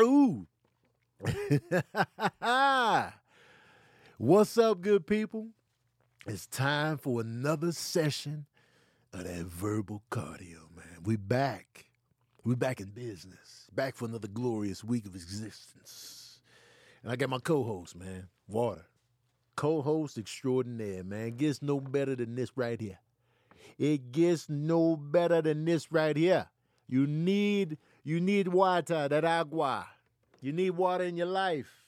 Ooh. What's up, good people? It's time for another session of that verbal cardio, man. We back. We back in business. Back for another glorious week of existence. And I got my co-host, man, Water. Co-host extraordinaire, man. Gets no better than this right here. It gets no better than this right here. You need you need water, that agua. You need water in your life.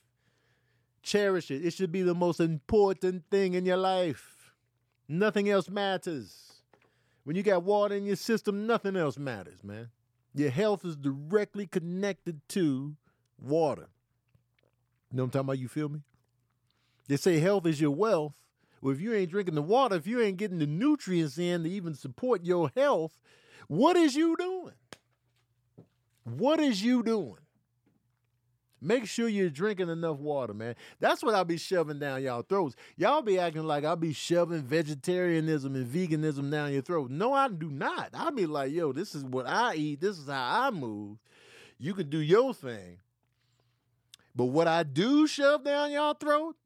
Cherish it. It should be the most important thing in your life. Nothing else matters. When you got water in your system, nothing else matters, man. Your health is directly connected to water. You know what I'm talking about? You feel me? They say health is your wealth. Well, if you ain't drinking the water, if you ain't getting the nutrients in to even support your health, what is you doing? What is you doing? Make sure you're drinking enough water, man. That's what I'll be shoving down y'all throats. Y'all be acting like I'll be shoving vegetarianism and veganism down your throat. No, I do not. I'll be like, yo, this is what I eat. This is how I move. You can do your thing. But what I do shove down y'all throat,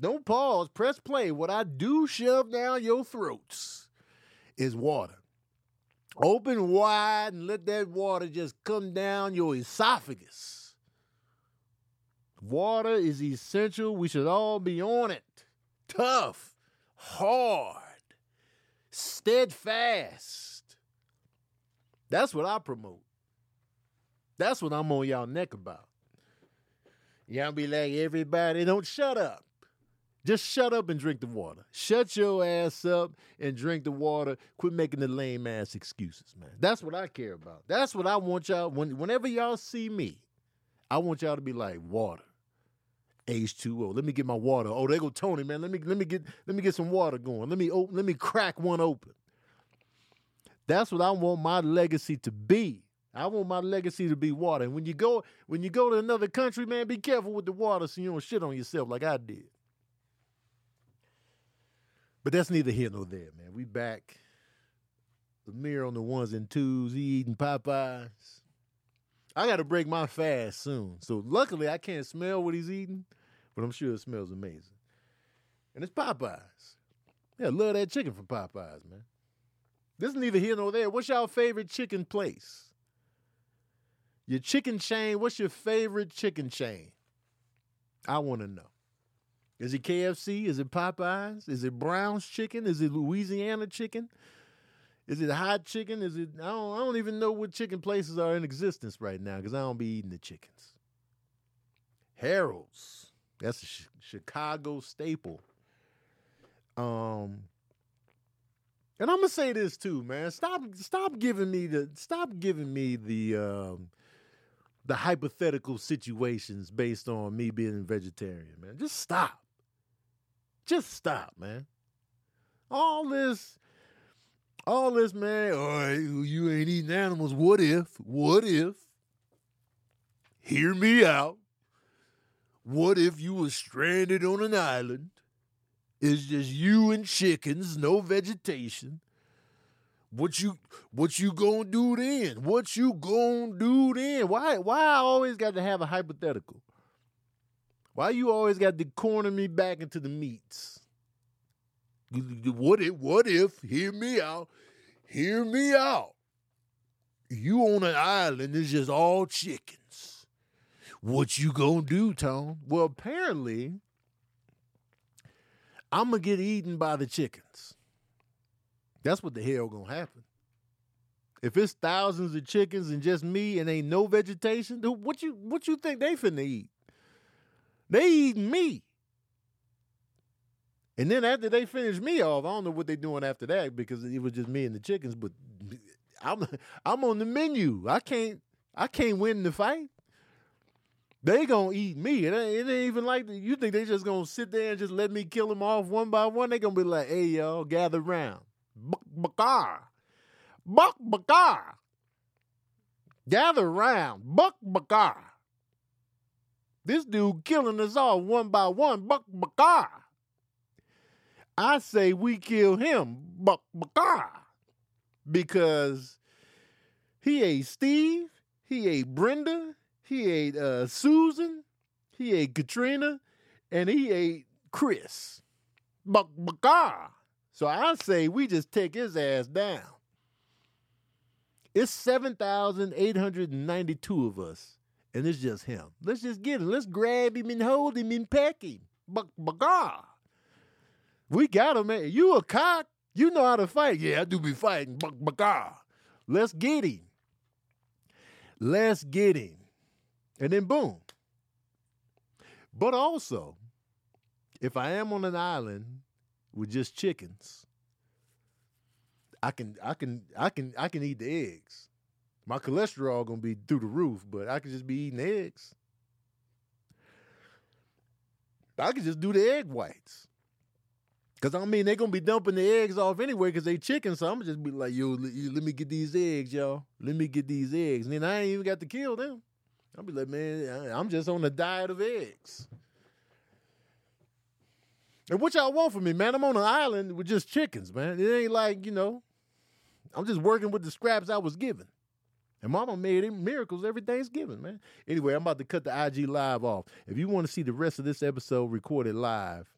don't pause, press play. What I do shove down your throats is water. Open wide and let that water just come down your esophagus. Water is essential. We should all be on it. Tough, hard, steadfast. That's what I promote. That's what I'm on y'all neck about. Y'all be like, everybody, don't shut up. Just shut up and drink the water. Shut your ass up and drink the water. Quit making the lame ass excuses, man. That's what I care about. That's what I want y'all. When, whenever y'all see me, I want y'all to be like water. H2O. Let me get my water. Oh, there go Tony, man. Let me let me get let me get some water going. Let me open, let me crack one open. That's what I want my legacy to be. I want my legacy to be water. And when you go when you go to another country, man, be careful with the water so you don't shit on yourself like I did. But that's neither here nor there, man. We back. The mirror on the ones and twos. He eating Popeyes. I got to break my fast soon. So luckily, I can't smell what he's eating, but I'm sure it smells amazing. And it's Popeyes. Yeah, love that chicken from Popeyes, man. This is neither here nor there. What's your favorite chicken place? Your chicken chain, what's your favorite chicken chain? I want to know. Is it KFC? Is it Popeyes? Is it Brown's chicken? Is it Louisiana chicken? Is it hot chicken? Is it? I don't. I don't even know what chicken places are in existence right now because I don't be eating the chickens. Harold's. That's a sh- Chicago staple. Um, and I'm gonna say this too, man. Stop. Stop giving me the. Stop giving me the. Um, the hypothetical situations based on me being a vegetarian, man. Just stop. Just stop, man. All this, all this, man. All right, you ain't eating animals. What if? What if? Hear me out. What if you was stranded on an island? It's just you and chickens, no vegetation. What you what you gonna do then? What you gonna do then? Why why I always got to have a hypothetical? Why you always got to corner me back into the meats? What if what if, hear me out, hear me out. You on an island, it's just all chickens. What you gonna do, Tone? Well, apparently, I'm gonna get eaten by the chickens. That's what the hell gonna happen. If it's thousands of chickens and just me and ain't no vegetation, what you what you think they finna eat? They eating me. And then after they finish me off, I don't know what they're doing after that because it was just me and the chickens. But I'm I'm on the menu. I can't I can't win the fight. They gonna eat me. It ain't, it ain't even like you think they just gonna sit there and just let me kill them off one by one. They gonna be like, "Hey y'all, gather round." Buck Bakar. Buck Bakar. Gather round. Buck Bakar. This dude killing us all one by one. Buck Bakar. I say we kill him, Buck Bakar. Because he ate Steve, he ate Brenda, he ate uh, Susan, he ate Katrina, and he ate Chris. Baka. So I say we just take his ass down. It's 7,892 of us, and it's just him. Let's just get him. Let's grab him and hold him and peck him. Baka. Ah. We got him, man. You a cock. You know how to fight. Yeah, I do be fighting. Baka. Ah. Let's get him. Let's get him. And then boom. But also, if I am on an island with just chickens, I can I can I can I can eat the eggs. My cholesterol gonna be through the roof, but I can just be eating eggs. I can just do the egg whites. Cause I mean they gonna be dumping the eggs off anyway because they chicken. So I'm just be like, yo, let, let me get these eggs, y'all. Let me get these eggs. And then I ain't even got to kill them. I'll be like, man, I'm just on a diet of eggs. And what y'all want from me, man? I'm on an island with just chickens, man. It ain't like, you know, I'm just working with the scraps I was given. And mama made miracles every Thanksgiving, man. Anyway, I'm about to cut the IG live off. If you want to see the rest of this episode recorded live,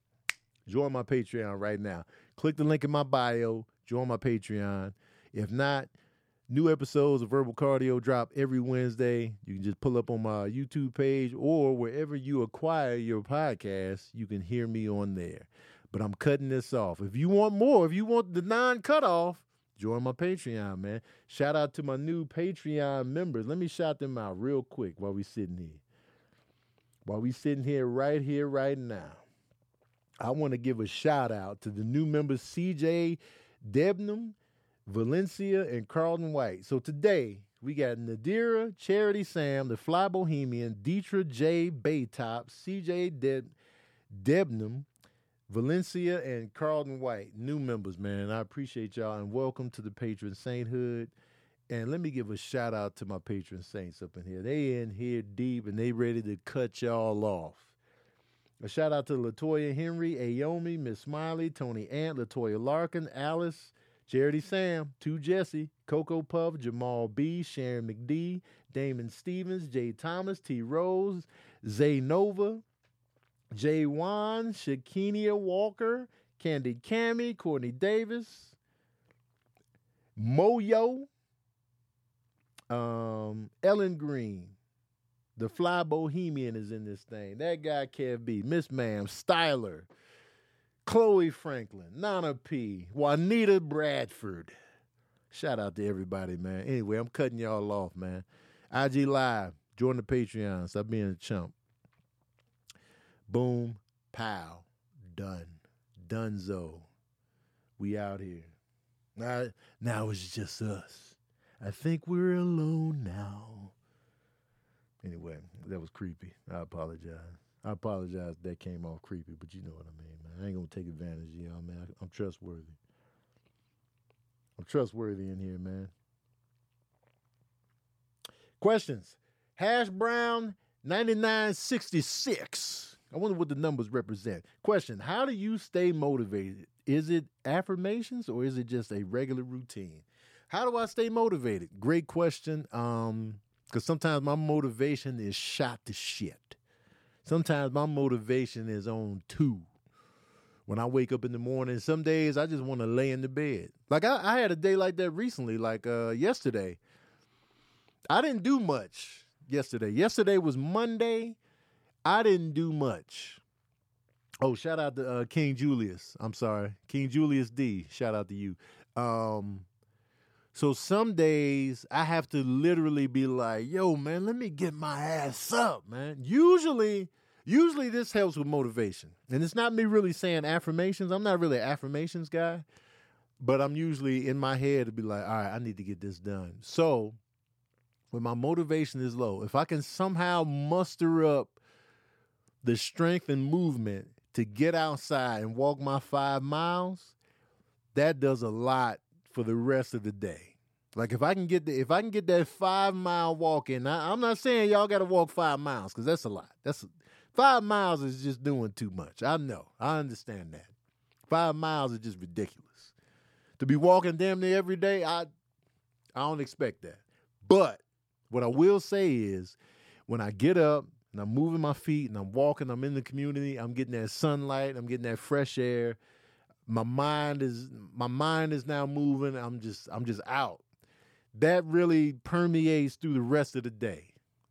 join my Patreon right now. Click the link in my bio, join my Patreon. If not, new episodes of Verbal Cardio drop every Wednesday. You can just pull up on my YouTube page or wherever you acquire your podcast, you can hear me on there. But I'm cutting this off. If you want more, if you want the non cut off, join my Patreon, man. Shout out to my new Patreon members. Let me shout them out real quick while we sitting here. While we sitting here right here, right now. I want to give a shout out to the new members CJ Debnam, Valencia, and Carlton White. So today we got Nadira, Charity Sam, the Fly Bohemian, Deetra J. Baytop, CJ Deb- Debnam, Valencia, and Carlton White, new members, man. I appreciate y'all and welcome to the Patron Sainthood. And let me give a shout out to my patron saints up in here. They in here deep and they ready to cut y'all off. A shout out to Latoya Henry, Ayomi, Miss Smiley, Tony Ant, Latoya Larkin, Alice, Charity Sam, Two Jesse, Coco Puff, Jamal B, Sharon McD, Damon Stevens, Jay Thomas, T Rose, Zay Nova, Jay Wan, Shakinia Walker, Candy Cammy, Courtney Davis, Moyo, um, Ellen Green, the Fly Bohemian is in this thing. That guy Kev B, Miss Ma'am, Styler, Chloe Franklin, Nana P, Juanita Bradford. Shout out to everybody, man. Anyway, I'm cutting y'all off, man. IG Live, join the Patreon. Stop being a chump. Boom, pow, done. Dunzo. We out here. Now, now it's just us. I think we're alone now. Anyway, that was creepy. I apologize. I apologize that came off creepy, but you know what I mean, man. I ain't gonna take advantage of y'all, man. I'm trustworthy. I'm trustworthy in here, man. Questions. Hash Brown 9966. I wonder what the numbers represent. Question How do you stay motivated? Is it affirmations or is it just a regular routine? How do I stay motivated? Great question. Um, because sometimes my motivation is shot to shit. Sometimes my motivation is on two. When I wake up in the morning, some days I just want to lay in the bed. Like I, I had a day like that recently, like uh, yesterday. I didn't do much yesterday. Yesterday was Monday. I didn't do much. Oh, shout out to uh, King Julius. I'm sorry, King Julius D. Shout out to you. Um, so some days I have to literally be like, yo, man, let me get my ass up, man. Usually, usually this helps with motivation. And it's not me really saying affirmations. I'm not really an affirmations guy, but I'm usually in my head to be like, all right, I need to get this done. So when my motivation is low, if I can somehow muster up the strength and movement to get outside and walk my five miles, that does a lot for the rest of the day. Like if I can get the, if I can get that five mile walk in, I, am not saying y'all got to walk five miles because that's a lot. That's five miles is just doing too much. I know, I understand that. Five miles is just ridiculous. To be walking damn near every day, I I don't expect that. But what I will say is, when I get up and I'm moving my feet and I'm walking, I'm in the community, I'm getting that sunlight, I'm getting that fresh air. My mind is my mind is now moving. I'm just I'm just out. That really permeates through the rest of the day.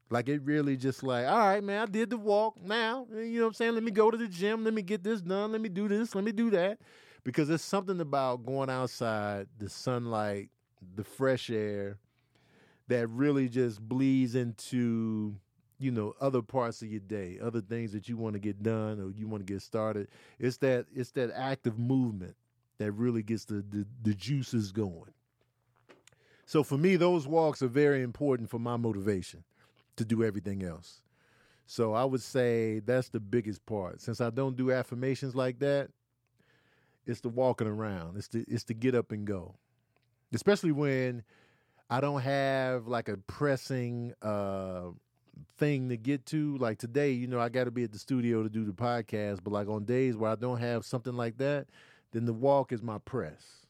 Like it really just like, all right, man, I did the walk. Now, you know what I'm saying? Let me go to the gym. Let me get this done. Let me do this. Let me do that. Because there's something about going outside, the sunlight, the fresh air, that really just bleeds into you know other parts of your day other things that you want to get done or you want to get started. It's that it's that active movement that really gets the, the, the juices going. So for me those walks are very important for my motivation to do everything else. So i would say that's the biggest part. Since i don't do affirmations like that it's the walking around. It's the it's the get up and go. Especially when i don't have like a pressing uh thing to get to. Like today, you know, I got to be at the studio to do the podcast, but like on days where I don't have something like that, then the walk is my press.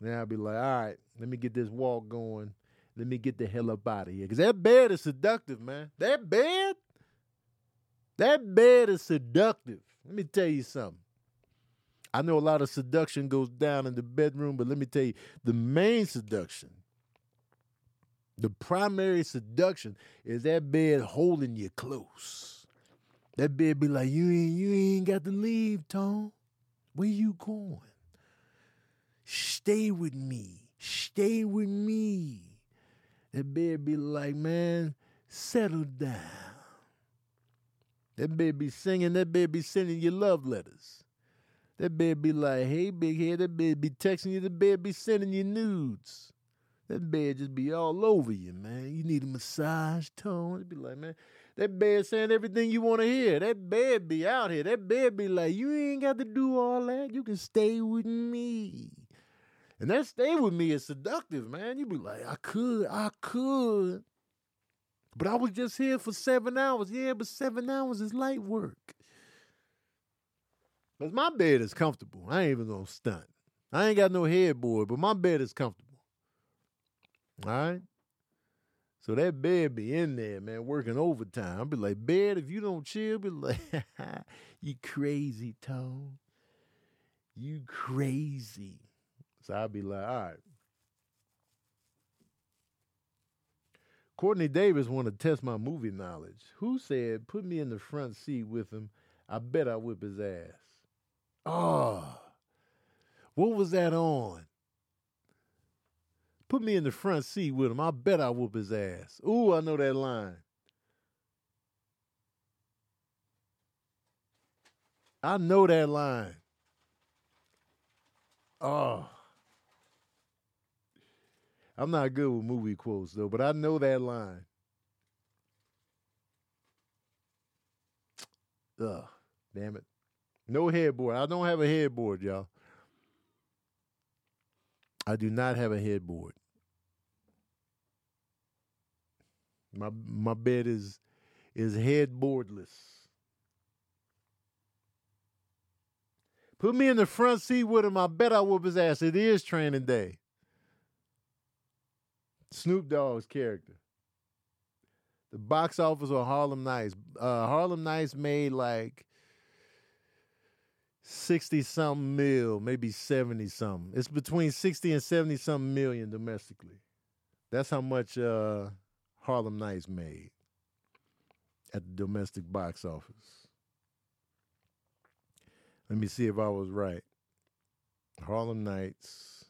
Then I'll be like, all right, let me get this walk going. Let me get the hell up out of here. Because that bed is seductive, man. That bed, that bed is seductive. Let me tell you something. I know a lot of seduction goes down in the bedroom, but let me tell you, the main seduction the primary seduction is that bed holding you close. That bed be like, you ain't you ain't got to leave, Tom. Where you going? Stay with me. Stay with me. That bed be like, man, settle down. That bed be singing, that bed be sending you love letters. That bed be like, hey, big head, that bed be texting you, that bed be sending you nudes. That bed just be all over you, man. You need a massage tone. It'd be like, man, that bed saying everything you want to hear. That bed be out here. That bed be like, you ain't got to do all that. You can stay with me. And that stay with me is seductive, man. You be like, I could, I could. But I was just here for seven hours. Yeah, but seven hours is light work. Because my bed is comfortable. I ain't even going to stunt. I ain't got no headboard, but my bed is comfortable. All right. So that bed be in there, man, working overtime. I'll be like, bed, if you don't chill, be like, you crazy, Tone. You crazy. So I'll be like, all right. Courtney Davis want to test my movie knowledge. Who said, put me in the front seat with him? I bet I whip his ass. Oh, what was that on? Put me in the front seat with him. I bet I whoop his ass. Ooh, I know that line. I know that line. Oh. I'm not good with movie quotes though, but I know that line. Ugh, damn it. No headboard. I don't have a headboard, y'all. I do not have a headboard. My my bed is is headboardless. Put me in the front seat with him. I bet I whoop his ass. It is training day. Snoop Dogg's character. The box office of Harlem Nights. Uh, Harlem Nights made like 60 something mil, maybe 70 something. It's between 60 and 70 something million domestically. That's how much uh, Harlem Nights made at the domestic box office. Let me see if I was right. Harlem Nights.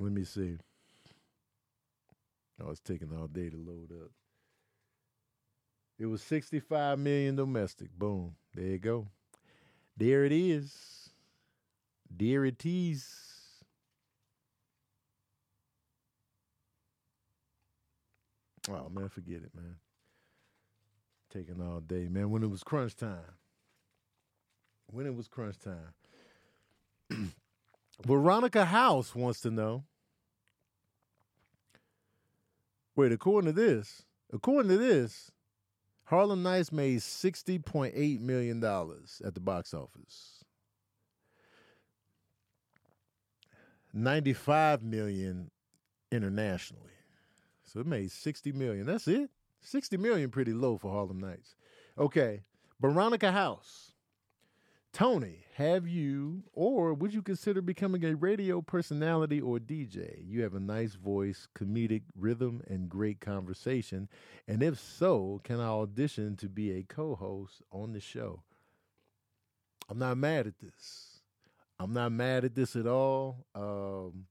Let me see. Oh, it's taking all day to load up. It was 65 million domestic. Boom. There you go. There it is. There it is. Oh man, forget it, man. Taking all day, man. When it was crunch time. When it was crunch time. Veronica House wants to know Wait, according to this, according to this, Harlem Nights made $60.8 million at the box office. 95 million internationally. So it made 60 million. That's it. 60 million pretty low for Harlem Nights. Okay. Veronica House. Tony, have you or would you consider becoming a radio personality or DJ? You have a nice voice, comedic rhythm, and great conversation. And if so, can I audition to be a co host on the show? I'm not mad at this. I'm not mad at this at all. Um,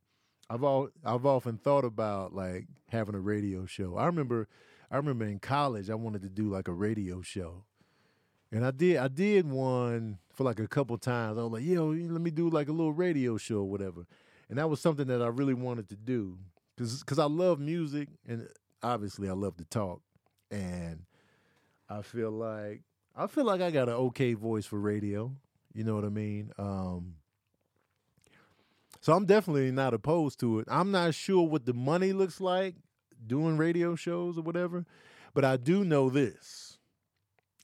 I've all I've often thought about like having a radio show. I remember I remember in college I wanted to do like a radio show. And I did I did one for like a couple times. I was like, yo, let me do like a little radio show or whatever. And that was something that I really wanted to do. Cause cause I love music and obviously I love to talk. And I feel like I feel like I got an okay voice for radio. You know what I mean? Um so I'm definitely not opposed to it. I'm not sure what the money looks like doing radio shows or whatever, but I do know this.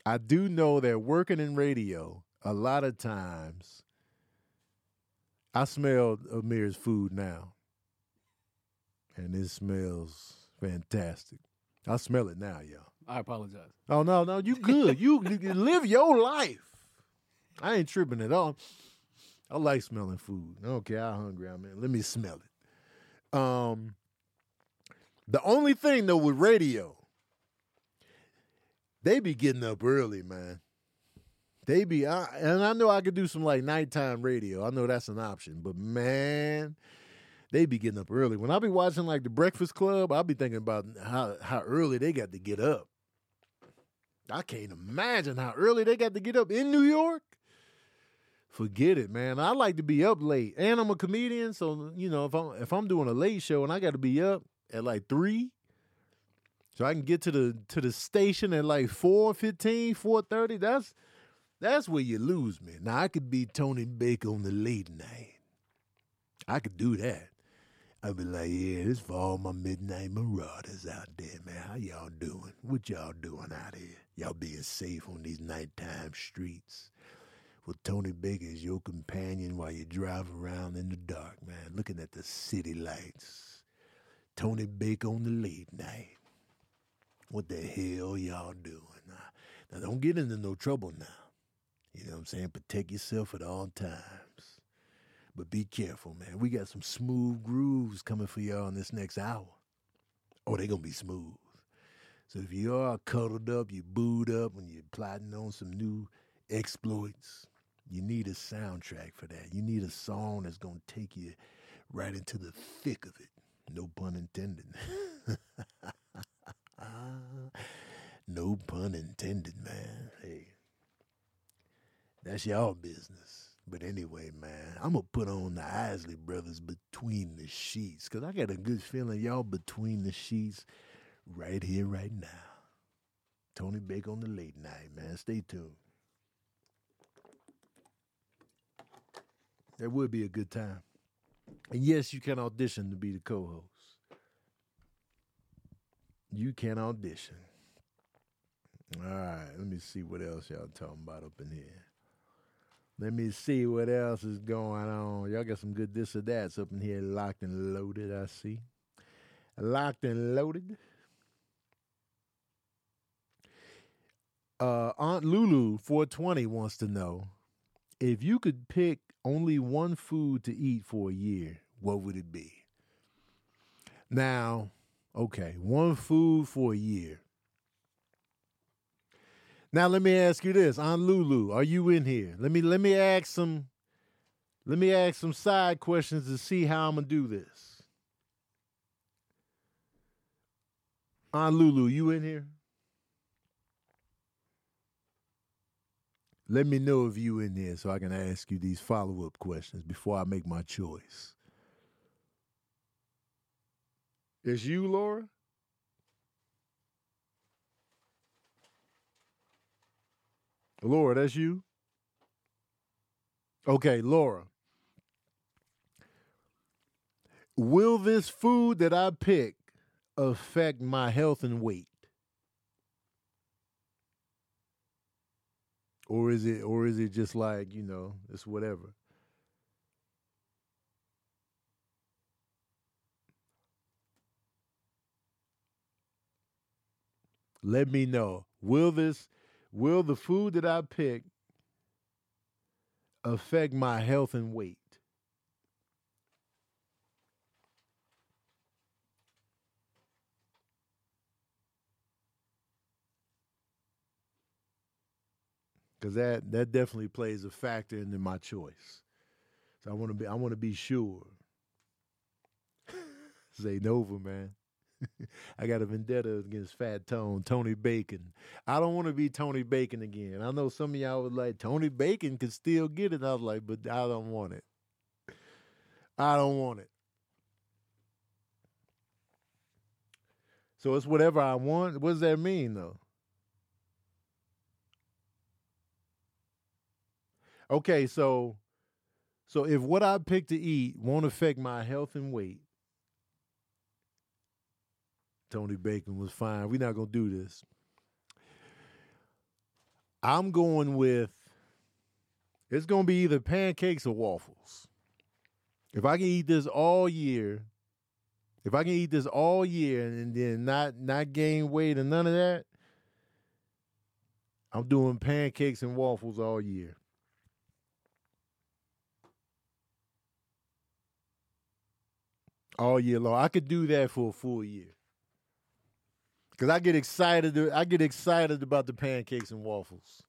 I do know that working in radio, a lot of times, I smell Amir's food now, and it smells fantastic. I smell it now, y'all. I apologize. Oh no, no, you good. you, you live your life. I ain't tripping at all. I like smelling food. I don't care how hungry I'm in. Let me smell it. Um, the only thing though with radio, they be getting up early, man. They be, I, and I know I could do some like nighttime radio. I know that's an option, but man, they be getting up early. When I be watching like the Breakfast Club, I'll be thinking about how how early they got to get up. I can't imagine how early they got to get up in New York forget it, man. I like to be up late, and I'm a comedian, so you know if I'm if I'm doing a late show and I got to be up at like three, so I can get to the to the station at like 4.15, 4.30, That's that's where you lose me. Now I could be Tony Baker on the late night. I could do that. I'd be like, yeah, this for all my midnight marauders out there, man. How y'all doing? What y'all doing out here? Y'all being safe on these nighttime streets with Tony Baker as your companion while you drive around in the dark, man, looking at the city lights. Tony Baker on the late night. What the hell y'all doing? Now, now don't get into no trouble now. You know what I'm saying? Protect yourself at all times. But be careful, man. We got some smooth grooves coming for y'all in this next hour. Oh, they're gonna be smooth. So if you are cuddled up, you booed up, and you're plotting on some new exploits, you need a soundtrack for that. You need a song that's going to take you right into the thick of it. No pun intended. no pun intended, man. Hey, that's y'all business. But anyway, man, I'm to put on the Isley Brothers between the sheets because I got a good feeling y'all between the sheets right here, right now. Tony Baker on the late night, man. Stay tuned. That would be a good time. And yes, you can audition to be the co host. You can audition. All right, let me see what else y'all talking about up in here. Let me see what else is going on. Y'all got some good this or that's up in here, locked and loaded, I see. Locked and loaded. Uh, Aunt Lulu 420 wants to know if you could pick only one food to eat for a year, what would it be? Now, okay, one food for a year. Now let me ask you this, Aunt Lulu, are you in here? Let me let me ask some let me ask some side questions to see how I'm gonna do this. Aunt Lulu, you in here? Let me know if you in there so I can ask you these follow up questions before I make my choice. Is you, Laura? Laura, that's you? Okay, Laura. Will this food that I pick affect my health and weight? Or is it or is it just like, you know, it's whatever? Let me know. Will this will the food that I pick affect my health and weight? Cause that that definitely plays a factor into my choice. So I want to be I want to be sure. Zay Nova, man. I got a vendetta against Fat Tone, Tony Bacon. I don't want to be Tony Bacon again. I know some of y'all was like, Tony Bacon could still get it. I was like, but I don't want it. I don't want it. So it's whatever I want. What does that mean, though? Okay, so so if what I pick to eat won't affect my health and weight, Tony Bacon was fine. We're not gonna do this. I'm going with it's gonna be either pancakes or waffles. If I can eat this all year, if I can eat this all year and then not not gain weight and none of that, I'm doing pancakes and waffles all year. All year long. I could do that for a full year. Cause I get excited. I get excited about the pancakes and waffles.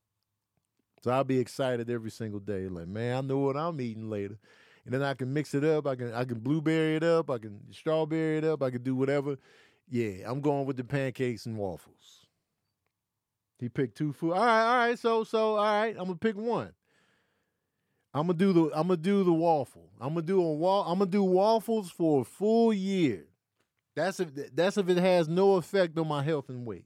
So I'll be excited every single day. Like, man, I know what I'm eating later. And then I can mix it up. I can I can blueberry it up. I can strawberry it up. I can do whatever. Yeah, I'm going with the pancakes and waffles. He picked two food. All right, all right. So so all right. I'm gonna pick one. I'm gonna do the I'm gonna do the waffle. I'm gonna do a wall. I'm gonna do waffles for a full year. That's if that's if it has no effect on my health and weight.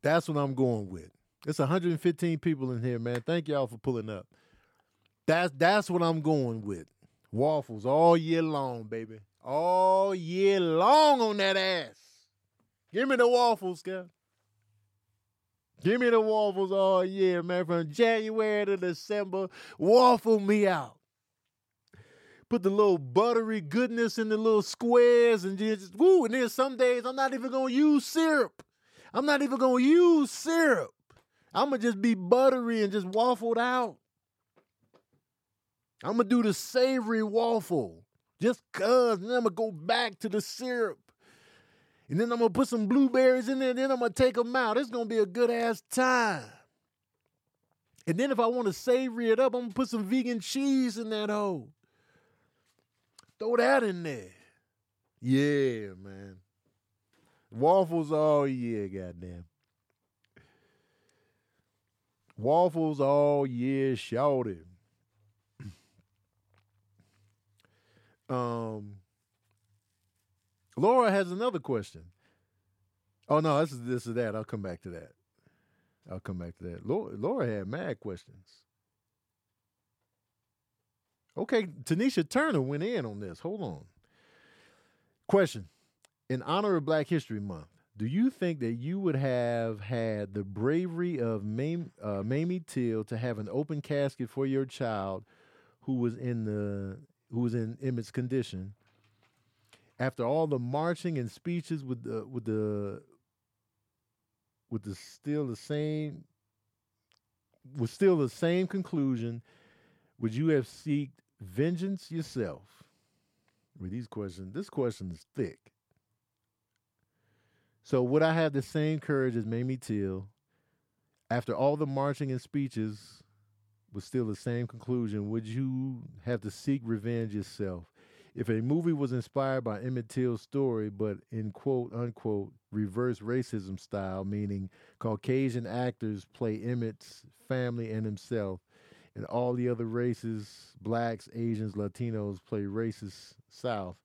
That's what I'm going with. It's 115 people in here, man. Thank y'all for pulling up. That's that's what I'm going with. Waffles all year long, baby. All year long on that ass. Give me the waffles, girl. Give me the waffles all year, man. From January to December, waffle me out put the little buttery goodness in the little squares and just woo. And then some days I'm not even gonna use syrup. I'm not even gonna use syrup. I'm gonna just be buttery and just waffled out. I'm gonna do the savory waffle just cuz, and then I'm gonna go back to the syrup. And then I'm gonna put some blueberries in there, and then I'm gonna take them out. It's gonna be a good ass time. And then if I want to savory it up, I'm gonna put some vegan cheese in that hole. Throw that in there. Yeah, man. Waffles all year, goddamn. Waffles all year, shouted. Um, Laura has another question. Oh no, this is this is that. I'll come back to that. I'll come back to that. Laura, Laura had mad questions. Okay, Tanisha Turner went in on this. Hold on. Question In honor of Black History Month, do you think that you would have had the bravery of Mam- uh, Mamie Till to have an open casket for your child who was in the who was in Emmett's condition after all the marching and speeches with the with the with the still the same with still the same conclusion would you have seeked vengeance yourself. With these questions, this question is thick. So would I have the same courage as Mamie Till after all the marching and speeches was still the same conclusion? Would you have to seek revenge yourself? If a movie was inspired by Emmett Till's story, but in quote unquote reverse racism style, meaning Caucasian actors play Emmett's family and himself, and all the other races, blacks, Asians, Latinos, play racist South,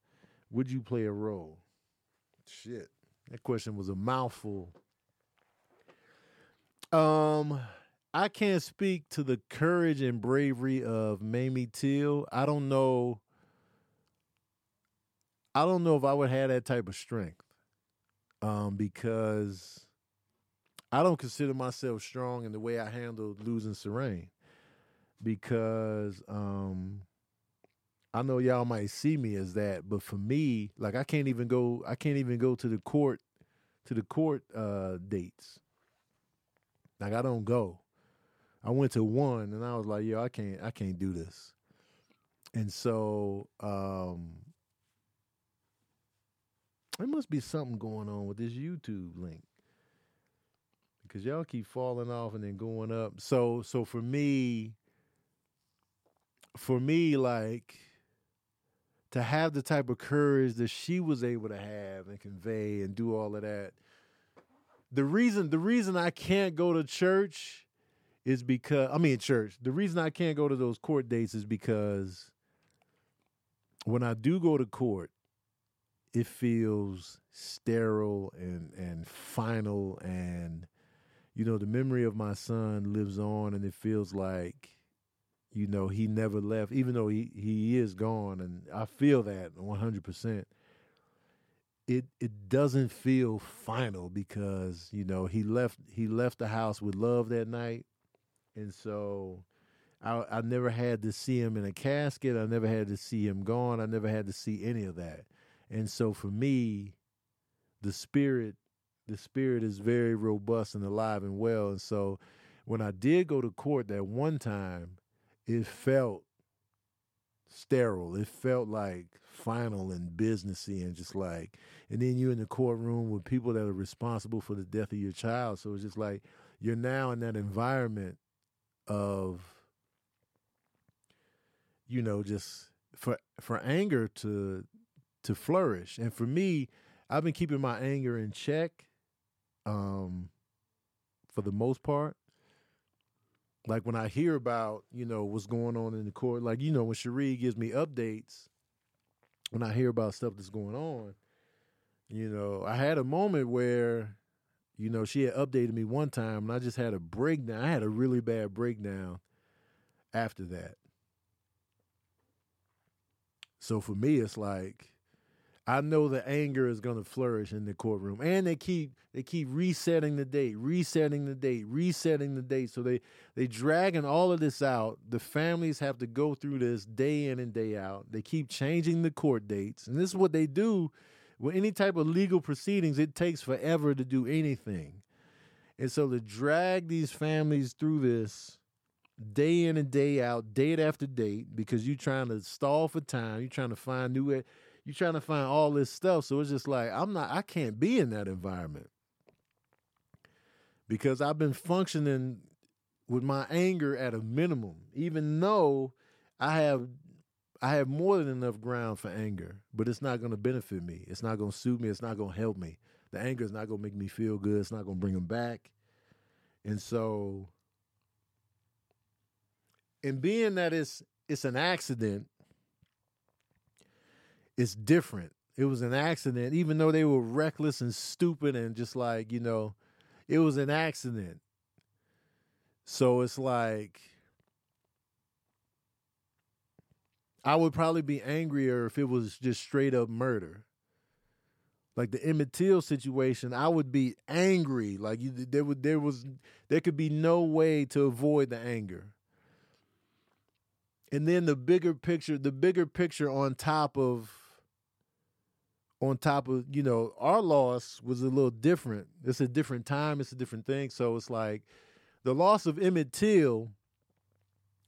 would you play a role? Shit. That question was a mouthful. Um, I can't speak to the courage and bravery of Mamie Till. I don't know. I don't know if I would have that type of strength. Um, because I don't consider myself strong in the way I handled losing Serene because um, I know y'all might see me as that, but for me, like I can't even go I can't even go to the court to the court uh dates. Like I don't go. I went to one and I was like, yo, I can't I can't do this. And so um there must be something going on with this YouTube link. Because y'all keep falling off and then going up. So so for me, for me, like to have the type of courage that she was able to have and convey and do all of that. The reason the reason I can't go to church is because I mean church. The reason I can't go to those court dates is because when I do go to court, it feels sterile and and final and you know the memory of my son lives on and it feels like you know he never left even though he he is gone and I feel that 100% it it doesn't feel final because you know he left he left the house with love that night. And so I I never had to see him in a casket. I never had to see him gone. I never had to see any of that. And so for me, the spirit, the spirit is very robust and alive and well. And so when I did go to court that one time, it felt sterile. It felt like final and businessy and just like and then you're in the courtroom with people that are responsible for the death of your child. So it's just like you're now in that environment of you know, just for for anger to to flourish. And for me, I've been keeping my anger in check um, for the most part. Like when I hear about, you know, what's going on in the court, like, you know, when Cherie gives me updates, when I hear about stuff that's going on, you know, I had a moment where, you know, she had updated me one time and I just had a breakdown. I had a really bad breakdown after that. So for me, it's like, I know the anger is going to flourish in the courtroom, and they keep they keep resetting the date, resetting the date, resetting the date. So they they dragging all of this out. The families have to go through this day in and day out. They keep changing the court dates, and this is what they do with any type of legal proceedings. It takes forever to do anything, and so to drag these families through this day in and day out, date after date, because you're trying to stall for time, you're trying to find new you're trying to find all this stuff. So it's just like I'm not I can't be in that environment. Because I've been functioning with my anger at a minimum, even though I have I have more than enough ground for anger, but it's not going to benefit me. It's not going to suit me. It's not going to help me. The anger is not going to make me feel good. It's not going to bring them back. And so, and being that it's it's an accident, it's different. It was an accident, even though they were reckless and stupid and just like, you know, it was an accident. So it's like, I would probably be angrier if it was just straight up murder. Like the Emmett Till situation, I would be angry. Like you, there would, there was, there could be no way to avoid the anger. And then the bigger picture, the bigger picture on top of on top of you know our loss was a little different. It's a different time it's a different thing. So it's like the loss of emmett till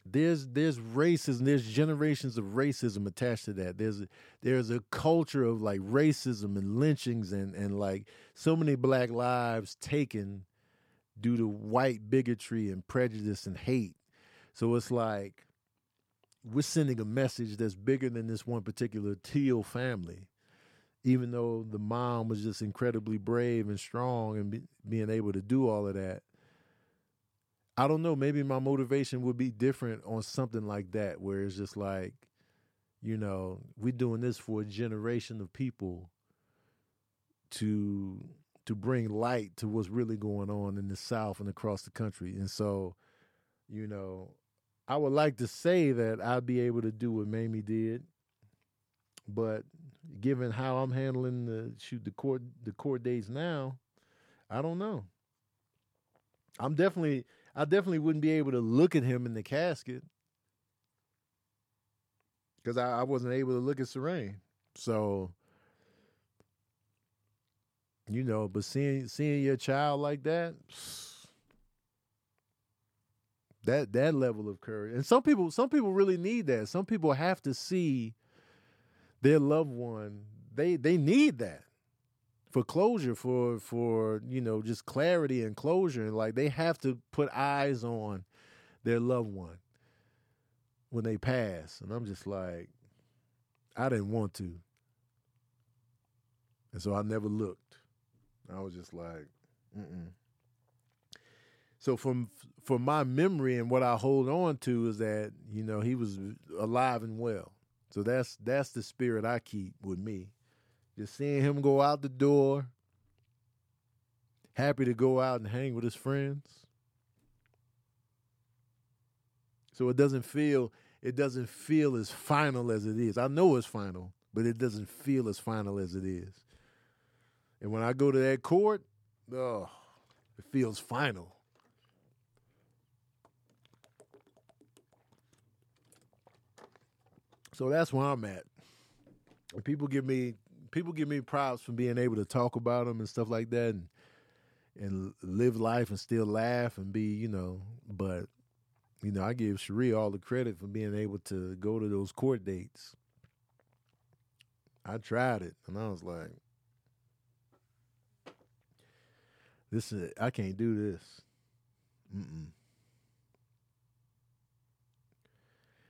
there's there's racism there's generations of racism attached to that. There's a, there's a culture of like racism and lynchings and and like so many black lives taken due to white bigotry and prejudice and hate. So it's like we're sending a message that's bigger than this one particular till family even though the mom was just incredibly brave and strong and be, being able to do all of that i don't know maybe my motivation would be different on something like that where it's just like you know we're doing this for a generation of people to to bring light to what's really going on in the south and across the country. And so you know i would like to say that i'd be able to do what mamie did but given how I'm handling the shoot the court the court days now, I don't know. I'm definitely I definitely wouldn't be able to look at him in the casket. because I, I wasn't able to look at Serene. So, you know, but seeing seeing your child like that, that that level of courage, and some people some people really need that. Some people have to see their loved one. They they need that for closure, for for you know just clarity and closure, like they have to put eyes on their loved one when they pass. And I'm just like, I didn't want to. And so I never looked. I was just like, mm So from from my memory and what I hold on to is that you know he was alive and well. So that's that's the spirit I keep with me. Just seeing him go out the door, happy to go out and hang with his friends. So it doesn't feel it doesn't feel as final as it is. I know it's final, but it doesn't feel as final as it is. And when I go to that court, oh, it feels final. So that's where I'm at. People give me people give me props for being able to talk about them and stuff like that and and live life and still laugh and be, you know, but you know, I give Cherie all the credit for being able to go to those court dates. I tried it and I was like, this is I can't do this. Mm-mm.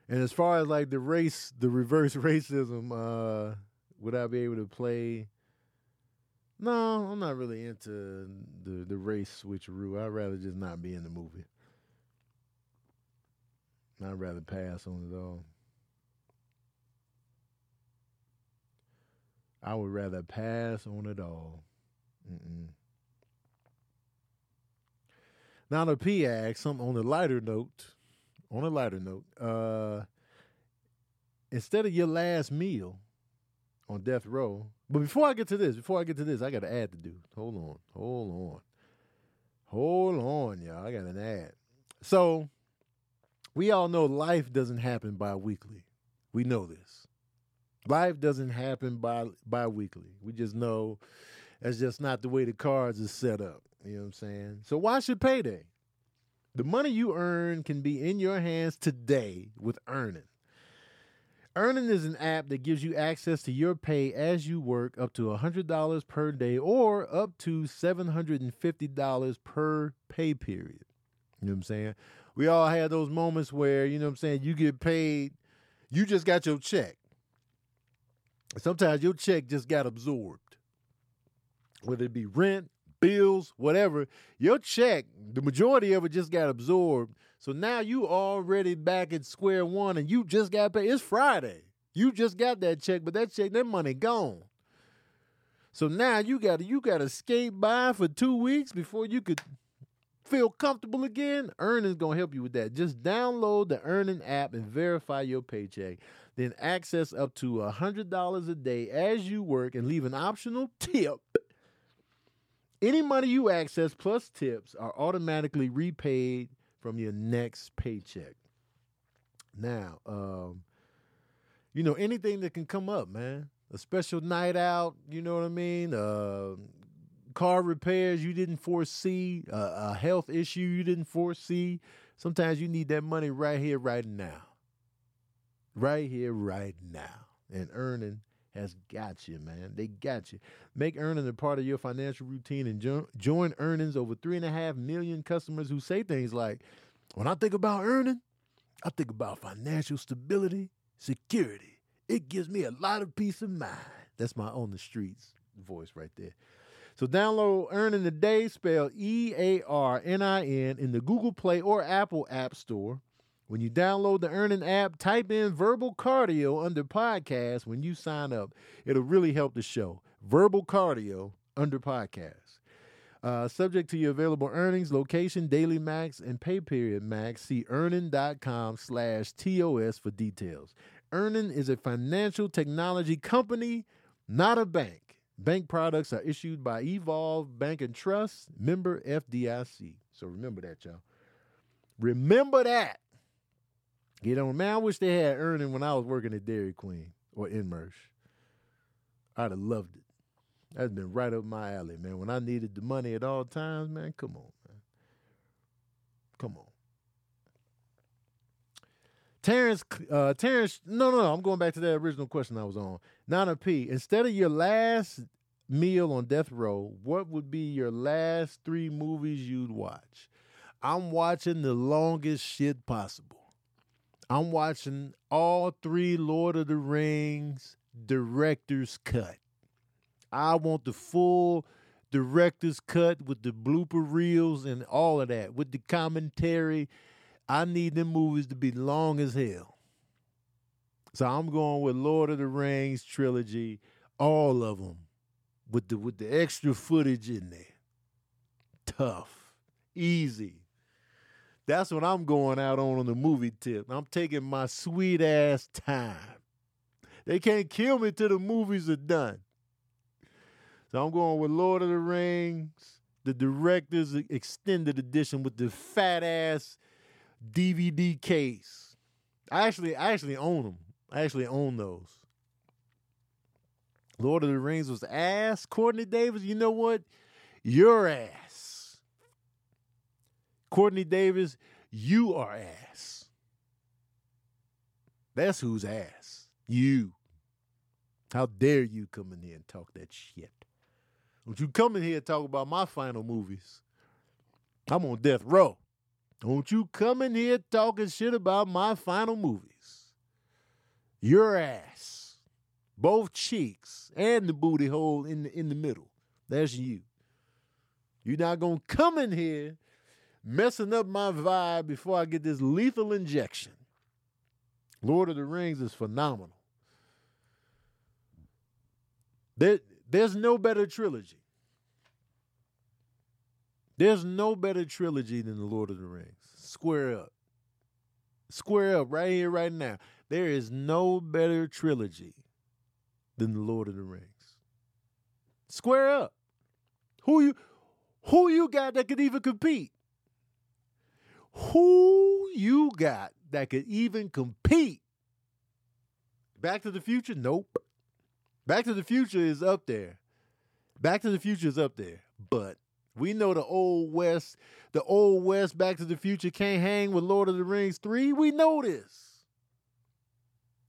And as far as like the race, the reverse racism, uh, would I be able to play? No, I'm not really into the the race switcheroo. I'd rather just not be in the movie. I'd rather pass on it all. I would rather pass on it all. Mm-mm. Now the P asks something on a lighter note. On a lighter note, uh, instead of your last meal, on death row. But before I get to this, before I get to this, I got an ad to do. Hold on, hold on, hold on, y'all. I got an ad. So we all know life doesn't happen bi-weekly. We know this. Life doesn't happen bi bi-weekly. We just know that's just not the way the cards is set up. You know what I'm saying? So why should payday? The money you earn can be in your hands today with Earnin. Earnin is an app that gives you access to your pay as you work up to $100 per day or up to $750 per pay period. You know what I'm saying? We all had those moments where, you know what I'm saying, you get paid, you just got your check. Sometimes your check just got absorbed. Whether it be rent, bills, whatever, your check, the majority of it just got absorbed so now you already back at square one and you just got paid. It's Friday. You just got that check, but that check, that money gone. So now you gotta you gotta skate by for two weeks before you could feel comfortable again. Earnin's gonna help you with that. Just download the Earnin app and verify your paycheck. Then access up to a $100 a day as you work and leave an optional tip. Any money you access plus tips are automatically repaid from your next paycheck. Now, um, you know, anything that can come up, man. A special night out, you know what I mean? Uh, car repairs you didn't foresee, uh, a health issue you didn't foresee. Sometimes you need that money right here, right now. Right here, right now. And Earnin has got you, man. They got you. Make Earnin a part of your financial routine and jo- join Earnin's over three and a half million customers who say things like, when I think about Earnin, I think about financial stability, security. It gives me a lot of peace of mind. That's my on the streets voice right there. So download Earnin the Day, spelled E A R N I N, in the Google Play or Apple App Store. When you download the Earnin app, type in verbal cardio under podcast when you sign up. It'll really help the show. Verbal cardio under podcast. Uh, subject to your available earnings, location, daily max, and pay period max, see earnin.com slash TOS for details. Earnin is a financial technology company, not a bank. Bank products are issued by Evolve Bank and Trust, member FDIC. So remember that, y'all. Remember that. Get on, man. I wish they had Earnin when I was working at Dairy Queen or Inmersh. I'd have loved it. That's been right up my alley, man. When I needed the money at all times, man, come on, man. Come on. Terrence, uh, Terrence, no, no, no. I'm going back to that original question I was on. Nana P, instead of your last meal on death row, what would be your last three movies you'd watch? I'm watching the longest shit possible. I'm watching all three Lord of the Rings director's cut. I want the full director's cut with the blooper reels and all of that, with the commentary. I need them movies to be long as hell. So I'm going with Lord of the Rings trilogy, all of them, with the with the extra footage in there. Tough, easy. That's what I'm going out on on the movie tip. I'm taking my sweet ass time. They can't kill me till the movies are done. So I'm going with Lord of the Rings, the director's extended edition with the fat ass DVD case. I actually, I actually own them. I actually own those. Lord of the Rings was ass. Courtney Davis, you know what? Your ass. Courtney Davis, you are ass. That's who's ass. You. How dare you come in here and talk that shit? Don't you come in here and talk about my final movies. I'm on death row. Don't you come in here talking shit about my final movies. Your ass, both cheeks, and the booty hole in the, in the middle. That's you. You're not to come in here messing up my vibe before I get this lethal injection. Lord of the Rings is phenomenal. There, there's no better trilogy. There's no better trilogy than The Lord of the Rings. Square up. Square up right here, right now. There is no better trilogy than The Lord of the Rings. Square up. Who you who you got that could even compete? Who you got that could even compete? Back to the Future? Nope. Back to the Future is up there. Back to the Future is up there. But we know the old West, the old West Back to the Future can't hang with Lord of the Rings 3. We know this.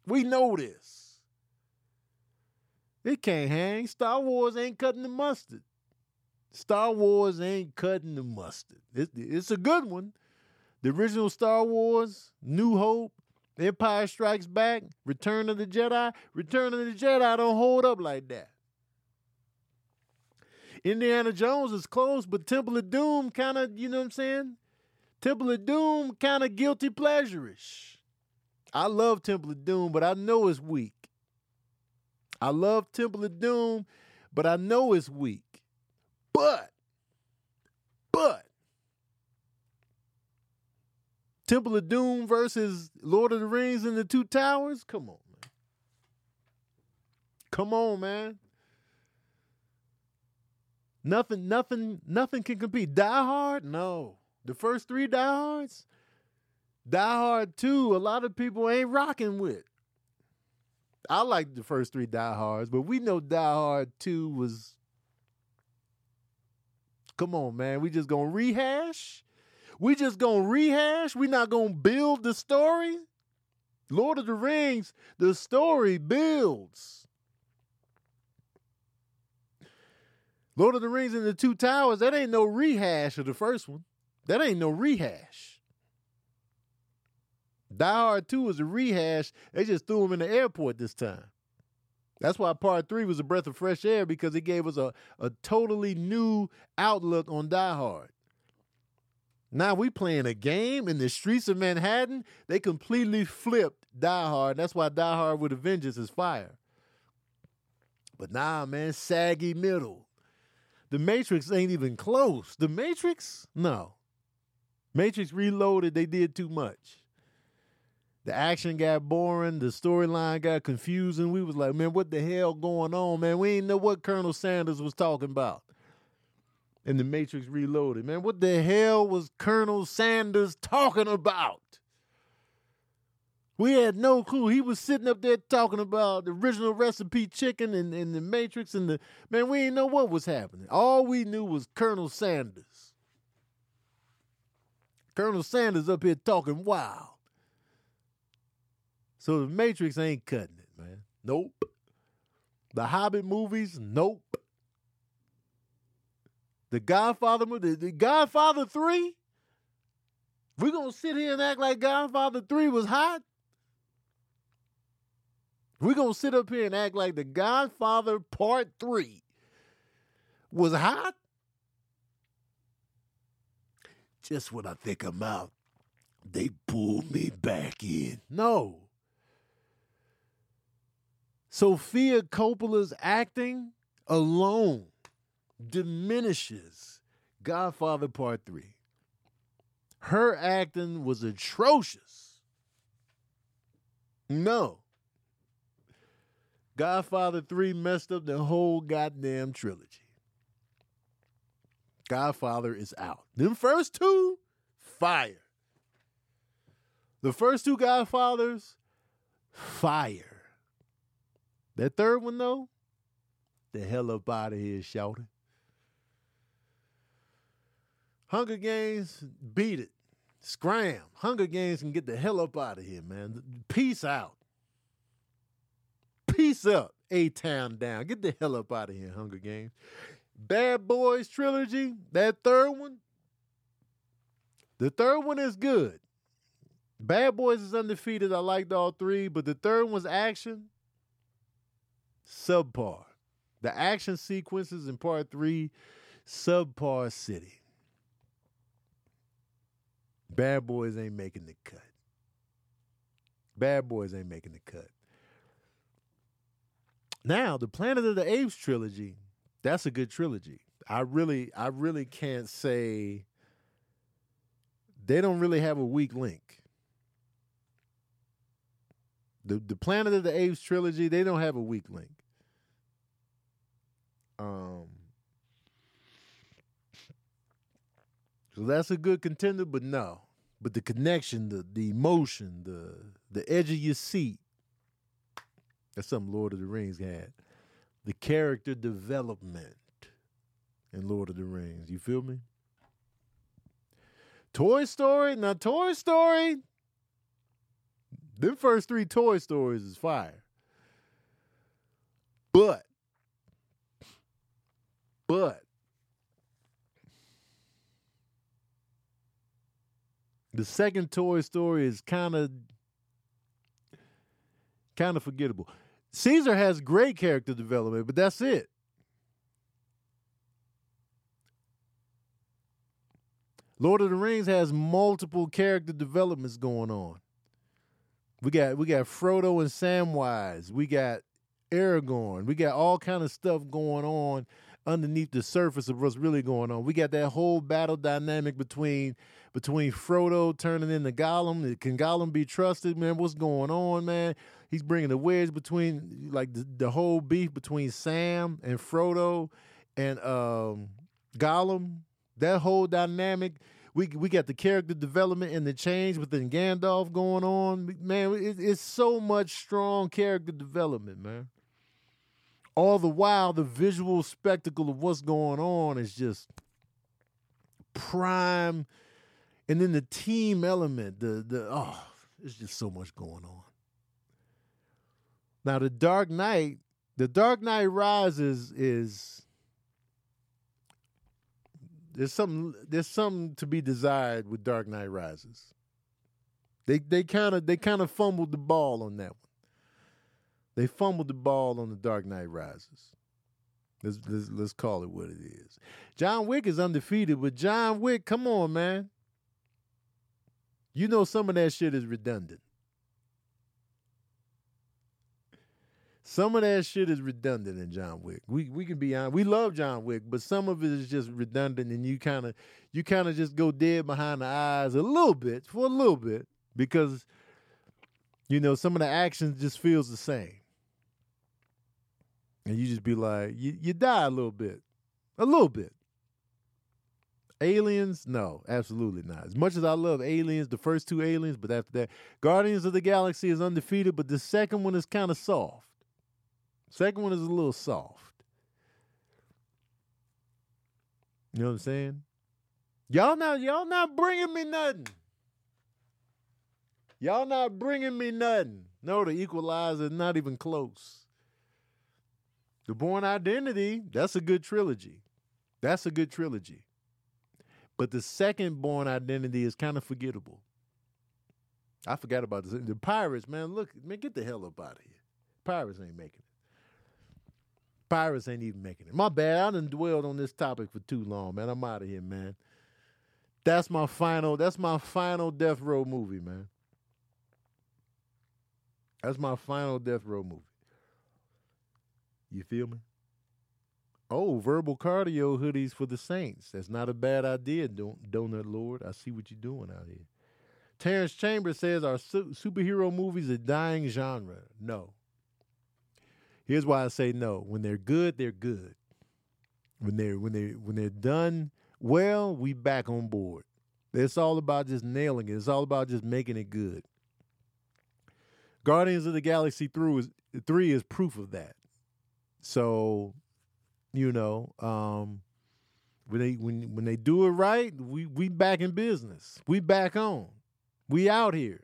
We know this. It can't hang. Star Wars ain't cutting the mustard. Star Wars ain't cutting the mustard. It, it's a good one. The original Star Wars, New Hope, Empire Strikes Back, Return of the Jedi. Return of the Jedi don't hold up like that. Indiana Jones is close, but Temple of Doom kind of, you know what I'm saying? Temple of Doom kind of guilty pleasurish. I love Temple of Doom, but I know it's weak. I love Temple of Doom, but I know it's weak. But, but, Temple of Doom versus Lord of the Rings and the Two Towers? Come on, man. Come on, man. Nothing, nothing, nothing can compete. Die Hard? No. The first three Die Hards? Die Hard 2, a lot of people ain't rocking with. I like the first three Die Hards, but we know Die Hard 2 was. Come on, man. We just gonna rehash? We just gonna rehash? We not gonna build the story? Lord of the Rings, the story builds. Lord of the Rings and the Two Towers, that ain't no rehash of the first one. That ain't no rehash. Die Hard 2 was a rehash. They just threw him in the airport this time. That's why part three was a breath of fresh air because it gave us a, a totally new outlook on Die Hard. Now we playing a game in the streets of Manhattan. They completely flipped Die Hard. That's why Die Hard with a Vengeance is fire. But nah, man, saggy middle. The Matrix ain't even close. The Matrix? No. Matrix Reloaded, they did too much. The action got boring. The storyline got confusing. We was like, man, what the hell going on, man? We ain't know what Colonel Sanders was talking about. In the Matrix Reloaded, man, what the hell was Colonel Sanders talking about? We had no clue. He was sitting up there talking about the original recipe chicken and, and the Matrix and the man. We didn't know what was happening. All we knew was Colonel Sanders. Colonel Sanders up here talking wild. So the Matrix ain't cutting it, man. Nope. The Hobbit movies, nope. The Godfather movie, the Godfather 3? We're gonna sit here and act like Godfather 3 was hot? We're gonna sit up here and act like the Godfather Part 3 was hot? Just when I think I'm out, they pull me back in. No. Sofia Coppola's acting alone diminishes Godfather Part 3. Her acting was atrocious. No. Godfather 3 messed up the whole goddamn trilogy. Godfather is out. Them first two, fire. The first two Godfathers, fire. That third one, though, the hell up out of here, shouting. Hunger Games, beat it. Scram. Hunger Games can get the hell up out of here, man. Peace out. Peace up. A Town down. Get the hell up out of here, Hunger Games. Bad Boys trilogy, that third one. The third one is good. Bad Boys is undefeated. I liked all three, but the third one's action subpar. The action sequences in part three, subpar city. Bad Boys ain't making the cut. Bad Boys ain't making the cut. Now, the Planet of the Apes trilogy, that's a good trilogy. I really, I really can't say they don't really have a weak link. The the Planet of the Apes trilogy, they don't have a weak link. Um, so that's a good contender, but no. But the connection, the the emotion, the the edge of your seat. That's something Lord of the Rings had. The character development in Lord of the Rings. You feel me? Toy Story. Now, Toy Story. Them first three Toy Stories is fire. But but the second Toy Story is kind of kind of forgettable. Caesar has great character development, but that's it. Lord of the Rings has multiple character developments going on. We got we got Frodo and Samwise. We got Aragorn. We got all kind of stuff going on underneath the surface of what's really going on. We got that whole battle dynamic between between Frodo turning into Gollum. Can Gollum be trusted, man? What's going on, man? He's bringing the wedge between like the, the whole beef between Sam and Frodo and um, Gollum. That whole dynamic. We we got the character development and the change within Gandalf going on. Man, it, it's so much strong character development, man all the while the visual spectacle of what's going on is just prime. And then the team element the the oh there's just so much going on. Now the dark knight the dark knight rises is there's something there's something to be desired with dark knight rises. They they kind of they kind of fumbled the ball on that one they fumbled the ball on the Dark Knight Rises. Let's, let's, let's call it what it is. John Wick is undefeated, but John Wick, come on, man. You know some of that shit is redundant. Some of that shit is redundant in John Wick. We we can be honest. We love John Wick, but some of it is just redundant, and you kind of you kind of just go dead behind the eyes a little bit for a little bit because you know some of the action just feels the same and you just be like, you, you die a little bit, a little bit. Aliens, no, absolutely not. As much as I love Aliens, the first two Aliens, but after that, Guardians of the Galaxy is undefeated, but the second one is kind of soft. Second one is a little soft. You know what I'm saying? Y'all not y'all not bringing me nothing. Y'all not bringing me nothing. No, the Equalizer not even close. The Bourne Identity, that's a good trilogy. That's a good trilogy. But the second Bourne Identity is kind of forgettable. I forgot about this. The Pirates, man, look, man, get the hell up out of here. Pirates ain't making it. Pirates ain't even making it. My bad. I done dwelled on this topic for too long, man. I'm out of here, man. That's my final. That's my final Death Row movie, man. That's my final Death Row movie. You feel me? Oh, verbal cardio hoodies for the Saints. That's not a bad idea, Donut Lord. I see what you're doing out here. Terrence Chambers says our su- superhero movies a dying genre. No. Here's why I say no. When they're good, they're good. When they're when they when they're done well, we back on board. It's all about just nailing it. It's all about just making it good. Guardians of the Galaxy 3 is, 3 is proof of that. So, you know, um, when they when when they do it right, we we back in business. We back on. We out here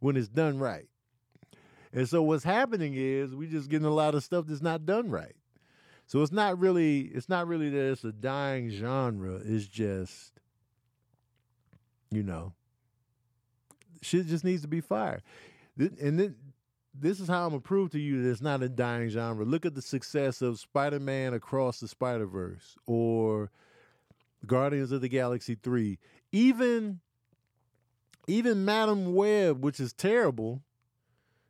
when it's done right. And so what's happening is we just getting a lot of stuff that's not done right. So it's not really it's not really that it's a dying genre. It's just you know shit just needs to be fired. And then this is how I'm gonna prove to you that it's not a dying genre. Look at the success of Spider-Man Across the Spider-Verse or Guardians of the Galaxy 3. Even even Madame Web, which is terrible,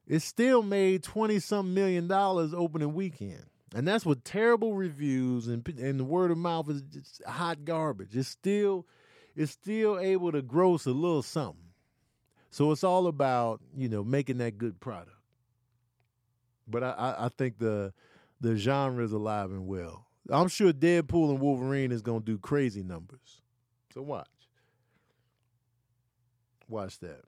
it still made 20 some million dollars opening weekend. And that's with terrible reviews and and the word of mouth is just hot garbage. It's still it's still able to gross a little something. So it's all about, you know, making that good product. But I, I, think the the genre is alive and well. I'm sure Deadpool and Wolverine is gonna do crazy numbers. So watch. Watch that.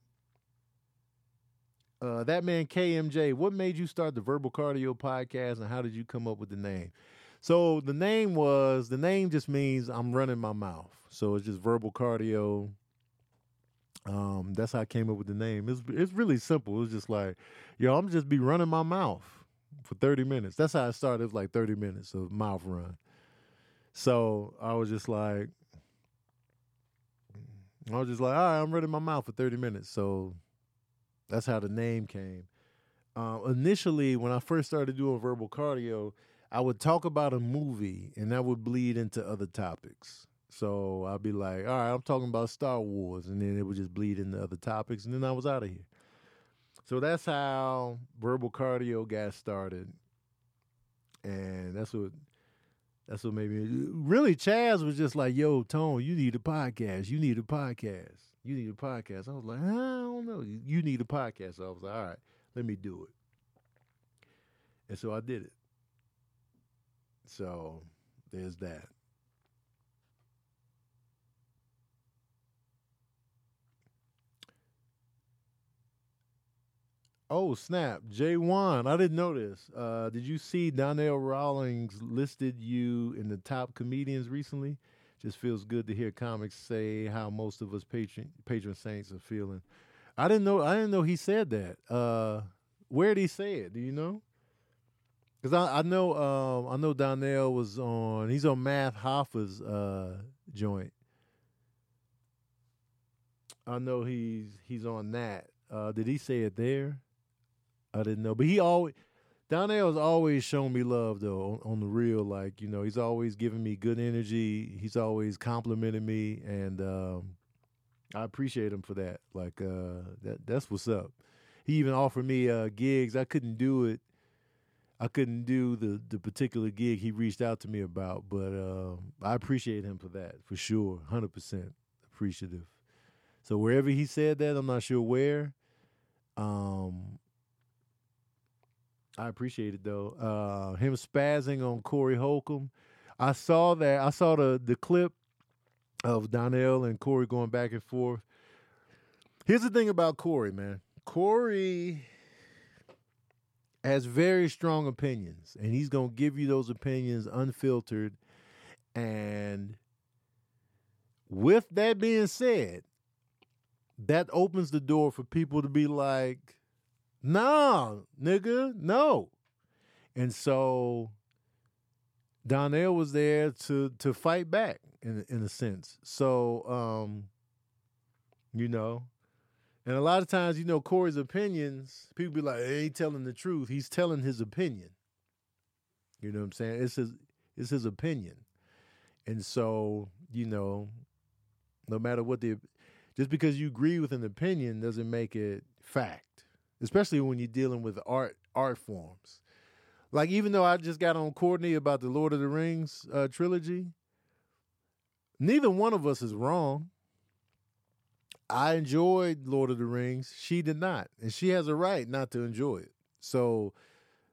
Uh, that man KMJ, what made you start the Verbal Cardio podcast and how did you come up with the name? So the name was the name just means I'm running my mouth. So it's just verbal cardio. Um, that's how I came up with the name. It's it's really simple. It's just like, yo, I'm just be running my mouth for 30 minutes. That's how I started. It was like 30 minutes of mouth run. So I was just like, I was just like, all right, I'm running my mouth for 30 minutes. So that's how the name came. Uh, initially, when I first started doing verbal cardio, I would talk about a movie and that would bleed into other topics. So I'd be like, all right, I'm talking about Star Wars. And then it would just bleed into other topics. And then I was out of here. So that's how verbal cardio got started. And that's what that's what made me really Chaz was just like, yo, Tone, you need a podcast. You need a podcast you need a podcast. I was like, I don't know. You need a podcast. So I was like, all right, let me do it. And so I did it. So there's that. Oh snap, J1. I didn't know this. Uh, did you see Donnell Rawlings listed you in the top comedians recently? just feels good to hear comics say how most of us patron patron saints are feeling. I didn't know. I didn't know he said that. Uh, where did he say it? Do you know? Because I, I know um, I know Donnell was on. He's on Math Hoffa's uh, joint. I know he's he's on that. Uh, did he say it there? I didn't know, but he always Donnell's always shown me love though on, on, the real. Like you know, he's always giving me good energy. He's always complimenting me, and um, I appreciate him for that. Like uh, that that's what's up. He even offered me uh, gigs. I couldn't do it. I couldn't do the the particular gig he reached out to me about, but um, I appreciate him for that for sure, hundred percent appreciative. So wherever he said that, I'm not sure where. Um, I appreciate it though. Uh, him spazzing on Corey Holcomb. I saw that. I saw the the clip of Donnell and Corey going back and forth. Here's the thing about Corey, man. Corey has very strong opinions, and he's gonna give you those opinions unfiltered. And with that being said, that opens the door for people to be like, nah, nigga, no. And so Donnell was there to to fight back in in a sense. So um, you know, and a lot of times, you know, Corey's opinions, people be like, he ain't telling the truth. He's telling his opinion. You know what I'm saying? It's his it's his opinion. And so, you know, no matter what the just because you agree with an opinion doesn't make it fact. Especially when you're dealing with art art forms. Like even though I just got on Courtney about the Lord of the Rings uh, trilogy, neither one of us is wrong. I enjoyed Lord of the Rings. She did not, and she has a right not to enjoy it. So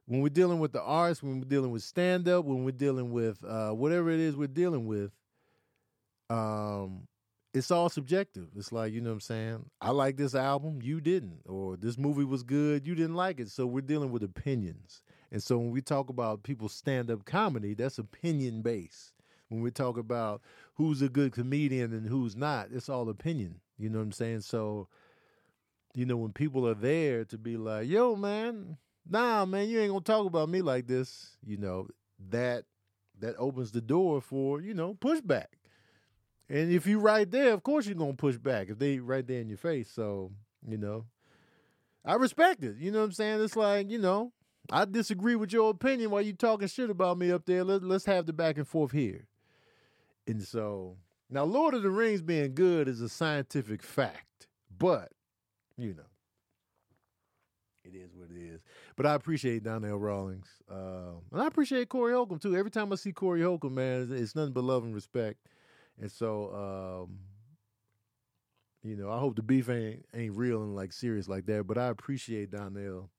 when we're dealing with the arts, when we're dealing with stand up, when we're dealing with uh, whatever it is we're dealing with, um, it's all subjective. It's like, you know what I'm saying? I like this album, you didn't. Or this movie was good, you didn't like it. So we're dealing with opinions. And so when we talk about people's stand up comedy, that's opinion based. When we talk about who's a good comedian and who's not, it's all opinion. You know what I'm saying? So, you know, when people are there to be like, yo, man, nah, man, you ain't gonna talk about me like this, you know, that that opens the door for, you know, pushback. And if you right there, of course you're gonna push back if they right there in your face. So, you know. I respect it. You know what I'm saying? It's like, you know, I disagree with your opinion while you talking shit about me up there. Let, let's have the back and forth here. And so now Lord of the Rings being good is a scientific fact, but you know, it is what it is. But I appreciate Donnell Rawlings. Uh, and I appreciate Corey Holcomb too. Every time I see Corey Holcomb, man, it's, it's nothing but love and respect. And so, um, you know, I hope the beef ain't ain't real and like serious like that. But I appreciate Donnell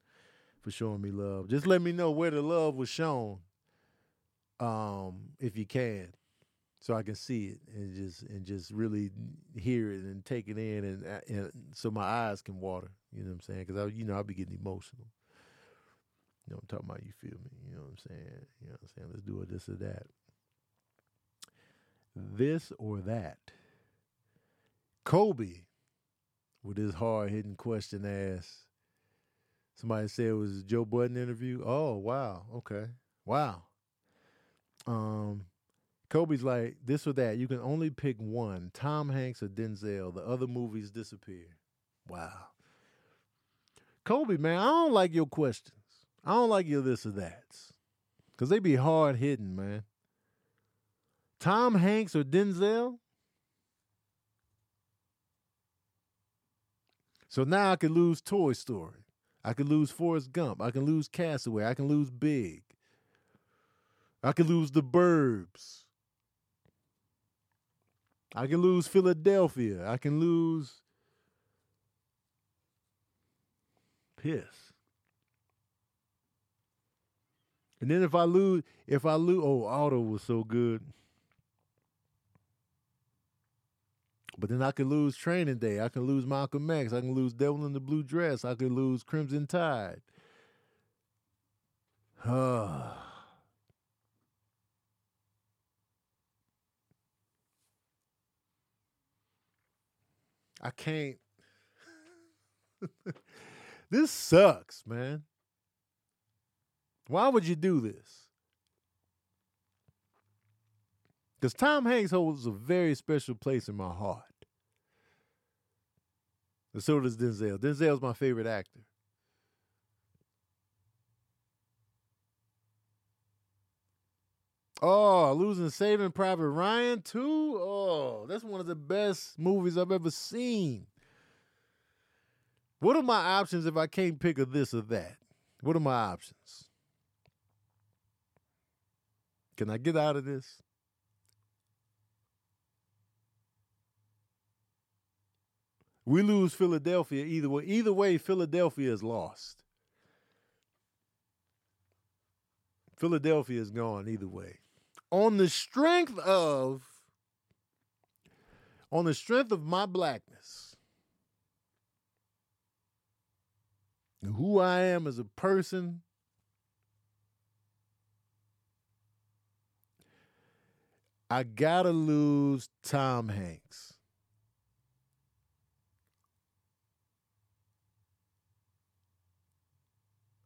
for showing me love. Just let me know where the love was shown, um, if you can, so I can see it and just and just really hear it and take it in, and, uh, and so my eyes can water. You know what I'm saying? Because I, you know, I'll be getting emotional. You know, I'm talking about you feel me. You know what I'm saying? You know what I'm saying? Let's do it this or that this or that. Kobe, with his hard hitting question asked. Somebody said it was Joe Budden interview. Oh, wow. Okay. Wow. Um, Kobe's like, this or that. You can only pick one Tom Hanks or Denzel. The other movies disappear. Wow. Kobe, man, I don't like your questions. I don't like your this or that's. Because they be hard hitting, man. Tom Hanks or Denzel? So now I could lose Toy Story. I could lose Forrest Gump. I can lose Castaway. I can lose Big. I can lose The Burbs. I can lose Philadelphia. I can lose Piss. And then if I lose, if I lose, oh, Otto was so good. But then I could lose Training Day. I can lose Malcolm X. I can lose Devil in the Blue Dress. I could lose Crimson Tide. I can't. this sucks, man. Why would you do this? Because Tom Hanks holds a very special place in my heart. And so does Denzel. Denzel's my favorite actor. Oh, losing Saving Private Ryan too. Oh, that's one of the best movies I've ever seen. What are my options if I can't pick a this or that? What are my options? Can I get out of this? We lose Philadelphia either way. Either way, Philadelphia is lost. Philadelphia is gone either way. On the strength of on the strength of my blackness, who I am as a person, I gotta lose Tom Hanks.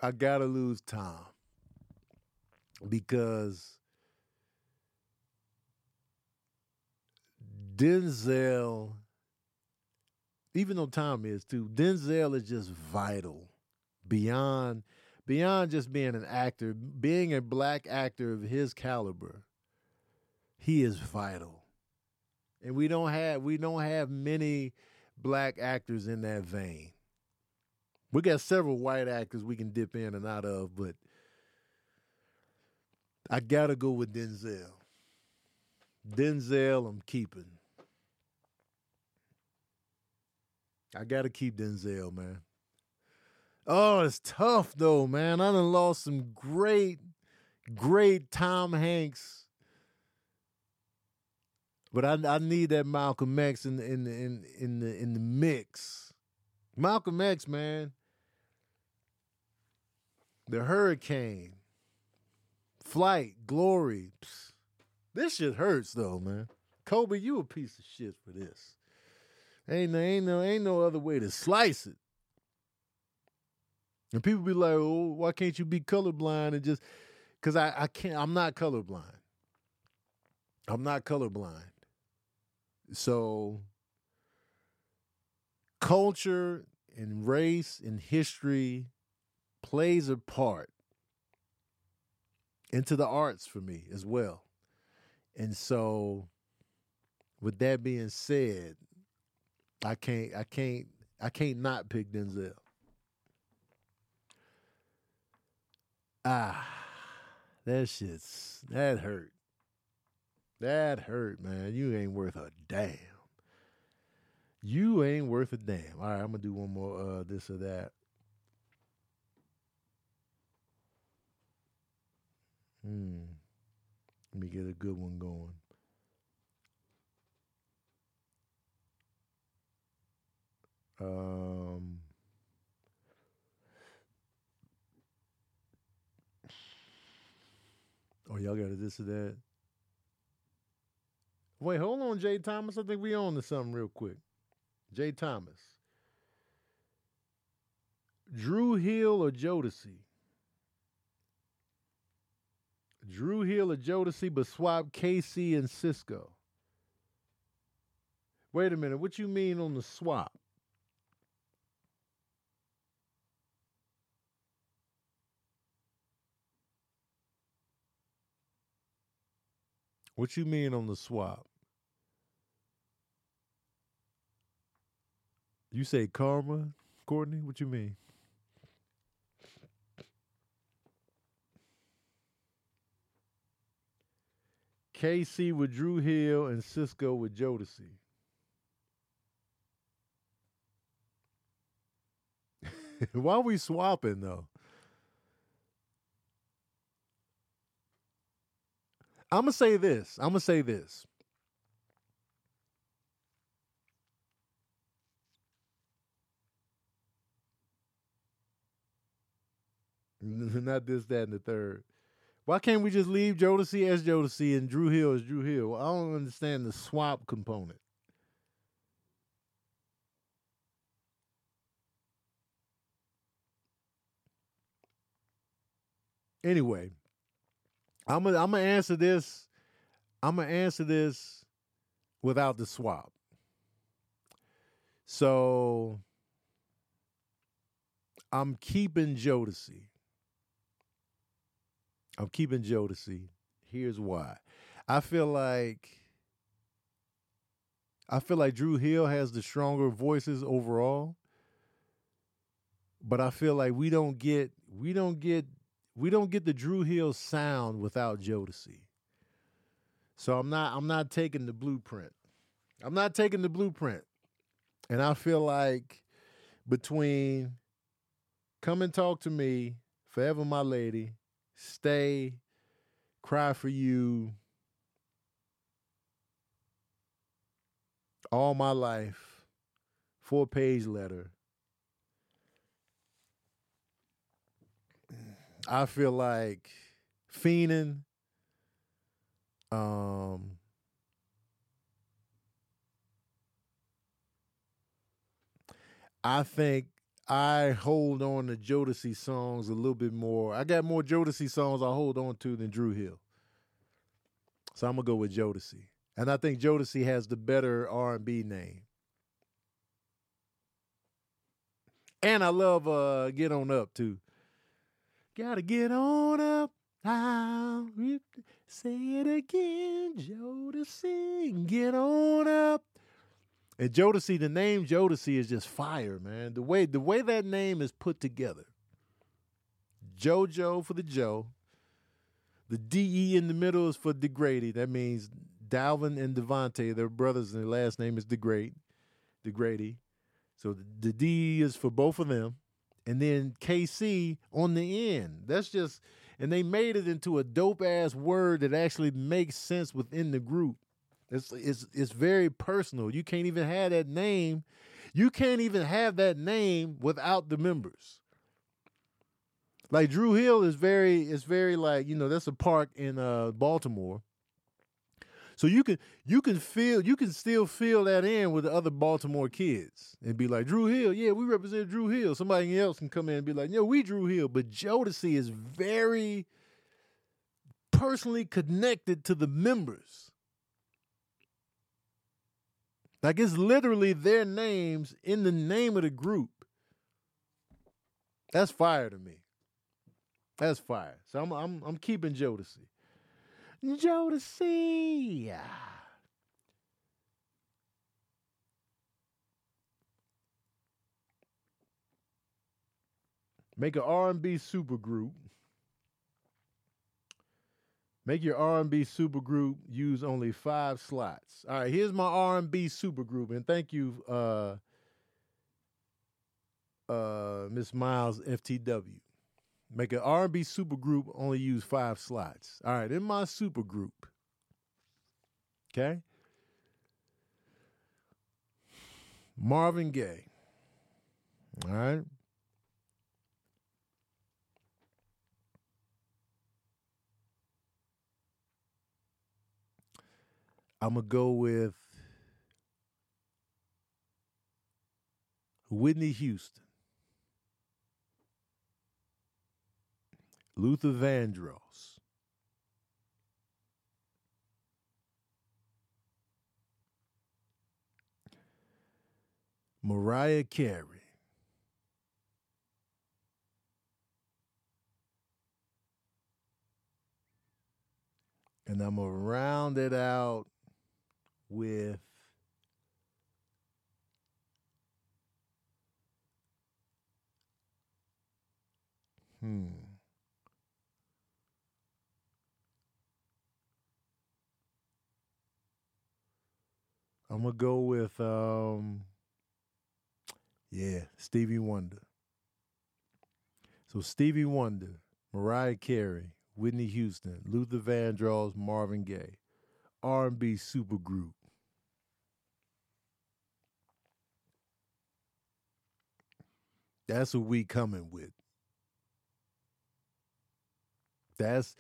I gotta lose Tom because Denzel, even though Tom is too, Denzel is just vital beyond beyond just being an actor, being a black actor of his caliber. He is vital. And we don't have we don't have many black actors in that vein. We got several white actors we can dip in and out of, but I gotta go with Denzel. Denzel, I'm keeping. I gotta keep Denzel, man. Oh, it's tough though, man. I done lost some great, great Tom Hanks. But I I need that Malcolm X in the in the in, in the in the mix. Malcolm X, man. The Hurricane, Flight, Glory. This shit hurts though, man. Kobe, you a piece of shit for this. Ain't no, ain't no, ain't no other way to slice it. And people be like, "Oh, why can't you be colorblind and just?" Because I, I can't. I'm not colorblind. I'm not colorblind. So, culture and race and history plays a part into the arts for me as well. And so with that being said, I can't I can't I can't not pick Denzel. Ah, that shit's that hurt. That hurt, man. You ain't worth a damn. You ain't worth a damn. All right, I'm gonna do one more uh this or that. Hmm. Let me get a good one going. Um, oh, y'all got a this or that? Wait, hold on, Jay Thomas. I think we on to something real quick. Jay Thomas. Dru Hill or Jodeci? Dru Hill or Jodeci, but swap K-Ci and Sisqó. Wait a minute. What you mean on the swap? What you mean on the swap? You say karma, Courtney? What you mean? K-Ci with Dru Hill and Sisqó with Jodeci. Why are we swapping though? I'm gonna say this. I'm gonna say this. Not this, that, and the third. Why can't we just leave Jodeci as Jodeci and Dru Hill as Dru Hill? I don't understand the swap component. Anyway, I'm gonna I'm gonna answer this. I'm gonna answer this without the swap. So I'm keeping Jodeci. I'm keeping Jodeci. Here's why. I feel like I feel like Dru Hill has the stronger voices overall. But I feel like we don't get we don't get we don't get the Dru Hill sound without Jodeci. So I'm not I'm not taking the blueprint. I'm not taking the blueprint. And I feel like between Come and Talk to Me, Forever My Lady, Stay, Cry for You, all my life, four page letter. I feel like fiending. Um, I think I hold on to Jodeci songs a little bit more. I got more Jodeci songs I hold on to than Dru Hill. So I'm gonna go with Jodeci. And I think Jodeci has the better R and B name. And I love uh Get On Up too. Gotta get on up. I'll say it again, Jodeci. Get on up. And Jodeci, the name Jodeci is just fire, man. The way the way that name is put together. JoJo for the Joe. The DE in the middle is for DeGrady. That means Dalvin and DeVante, their brothers, and their last name is DeGrade, DeGrady. So the D is for both of them. And then K-Ci on the end. That's just, and they made it into a dope ass word that actually makes sense within the group. It's it's it's very personal. You can't even have that name. You can't even have that name without the members. Like Dru Hill is very is very like, you know, that's a park in uh Baltimore. So you can you can feel you can still feel that in with the other Baltimore kids and be like Dru Hill, yeah, we represent Dru Hill. Somebody else can come in and be like, yeah, we Dru Hill. But Jodeci is very personally connected to the members. Like it's literally their names in the name of the group. That's fire to me. That's fire. So I'm I'm I'm keeping Jodeci. Jodeci. Make an R&B supergroup Make your R&B supergroup use only five slots. All right, here's my R&B supergroup, and thank you, uh, uh, Miss Miles FTW. Make an R&B supergroup only use five slots. All right, in my supergroup, okay. Marvin Gaye. All right. I'm gonna go with Whitney Houston, Luther Vandross, Mariah Carey. And I'm going to round it out with hmm I'm gonna go with um yeah, Stevie Wonder. So Stevie Wonder, Mariah Carey, Whitney Houston, Luther Vandross, Marvin Gaye, R&B supergroup. That's what we coming with. That's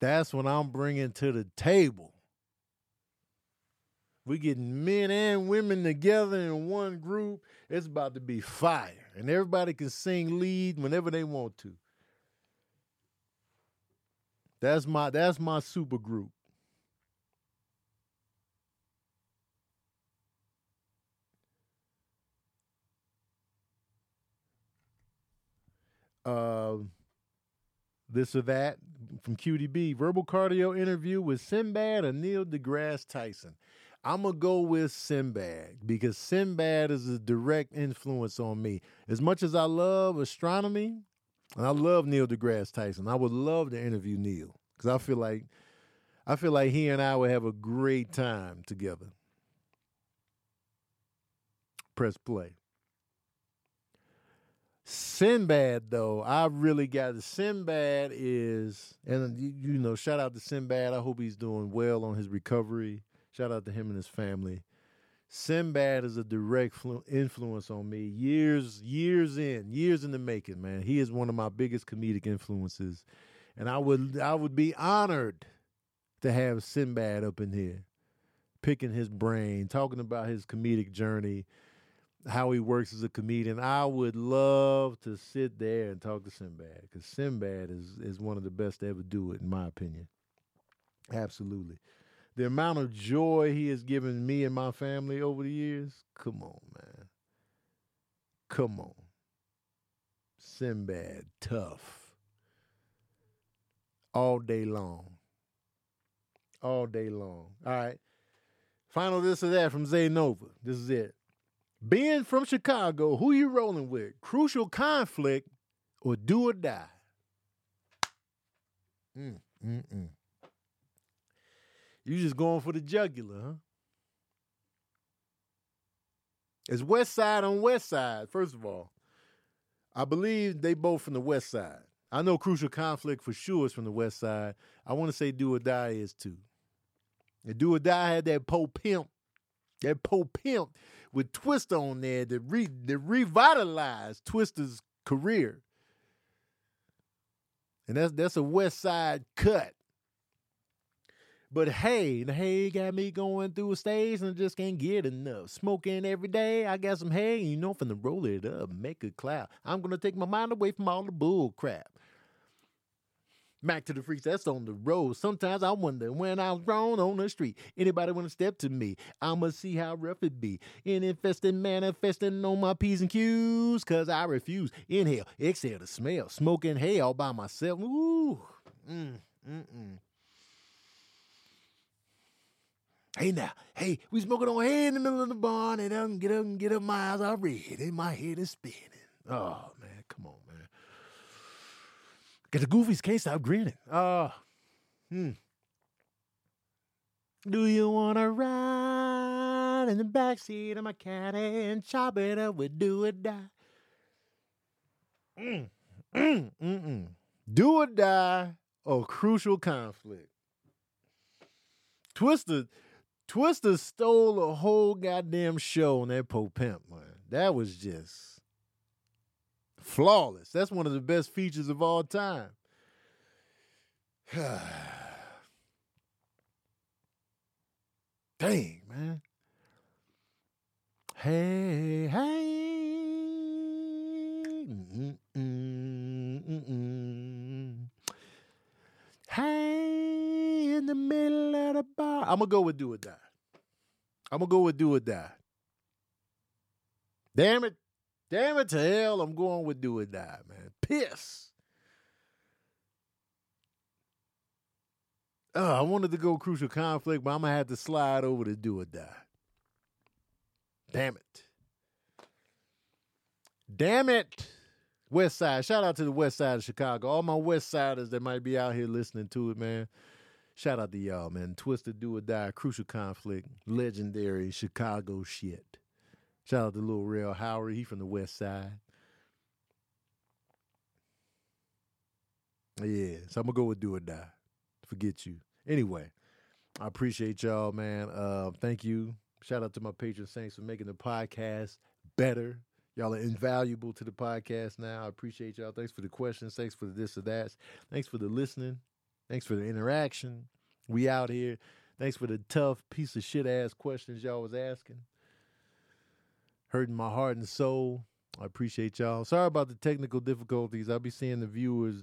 that's what I'm bringing to the table. We getting men and women together in one group. It's about to be fire, and everybody can sing lead whenever they want to. That's my that's my super group. Uh, this or that from QDB. Verbal cardio interview with Sinbad or Neil deGrasse Tyson. I'm gonna go with Sinbad because Sinbad is a direct influence on me. As much as I love astronomy, and I love Neil deGrasse Tyson, I would love to interview Neil because I feel like I feel like he and I would have a great time together. Press play. Sinbad, though, I really got it. Sinbad is, and you, know, shout out to Sinbad. I hope he's doing well on his recovery. Shout out to him and his family. Sinbad is a direct flu- influence on me. Years, years in, years in the making, man. He is one of my biggest comedic influences, and I would, I would be honored to have Sinbad up in here, picking his brain, talking about his comedic journey, how he works as a comedian. I would love to sit there and talk to Sinbad because Sinbad is is one of the best to ever do it, in my opinion. Absolutely the amount of joy he has given me and my family over the years. Come on, man. Come on. Sinbad, tough. All day long. All day long. All right. Final this or that from Zay Nova. This is it. Being from Chicago, who you rolling with? Crucial conflict or do or die? Mm, mm, mm. You just going for the jugular, huh? It's West Side on West Side, first of all. I believe they both from the West Side. I know Crucial Conflict for sure is from the West Side. I want to say Do or Die is too. And Do or Die had that Po Pimp, that Po Pimp with Twista on there that, re, that revitalized Twista's career. And that's that's a West Side cut. But hey, the hay got me going through a stage and I just can't get enough. Smoking every day, I got some hay, and you know, finna roll it up, make a cloud. I'm gonna take my mind away from all the bull crap. Back to the freaks, that's on the road. Sometimes I wonder when I was wrong on the street. Anybody wanna step to me? I'ma see how rough it be. Infesting, manifesting on my P's and Q's, cause I refuse. Inhale, exhale the smell. Smoking hay all by myself. Ooh. Mm, mm, mm. Hey now, hey, we smoking on hay in the middle of the barn and I get up and get up my eyes are red and my head is spinning. Oh man. Get the goofies can't stop grinning. Oh, hmm. Do you wanna ride in the backseat of my caddy and chop it up with do or die? Mm, mm, mm, mm. Do or die or crucial conflict. Twisted Twista stole a whole goddamn show on that Po Pimp, man. That was just flawless. That's one of the best features of all time. Dang, man. Hey, hey. Mm-mm, mm-mm. Hey, in the middle of the bar. I'm going to go with Do or Die. I'm going to go with Do or Die. Damn it. Damn it to hell. I'm going with Do or Die, man. Piss. Oh, I wanted to go Crucial Conflict, but I'm to have to slide over to Do or Die. Damn it. Damn it. West Side. Shout out to the West Side of Chicago. All my West Siders that might be out here listening to it, man. Shout out to y'all, man. Twista Do or Die, Crucial Conflict, legendary Chicago shit. Shout out to Lil Rel Howery. He from the West Side. Yeah, so I'm gonna go with Do or Die. Forget you. Anyway, I appreciate y'all, man. Uh, thank you. Shout out to my patron saints for making the podcast better Y'all are invaluable to the podcast now. I appreciate y'all. Thanks for the questions. Thanks for the this or that. Thanks for the listening. Thanks for the interaction. We out here. Thanks for the tough piece of shit ass questions y'all was asking. Hurting my heart and soul. I appreciate y'all. Sorry about the technical difficulties. I'll be seeing the viewers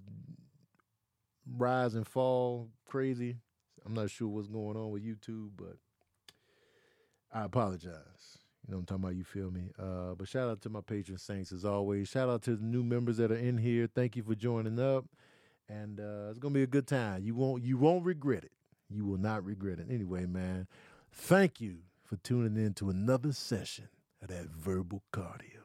rise and fall crazy. I'm not sure what's going on with YouTube, but I apologize. You know I'm talking about? You feel me? Uh, but shout out to my patron saints as always. Shout out to the new members that are in here. Thank you for joining up, and uh, it's gonna be a good time. You won't you won't regret it. You will not regret it. Anyway, man, thank you for tuning in to another session that verbal cardio.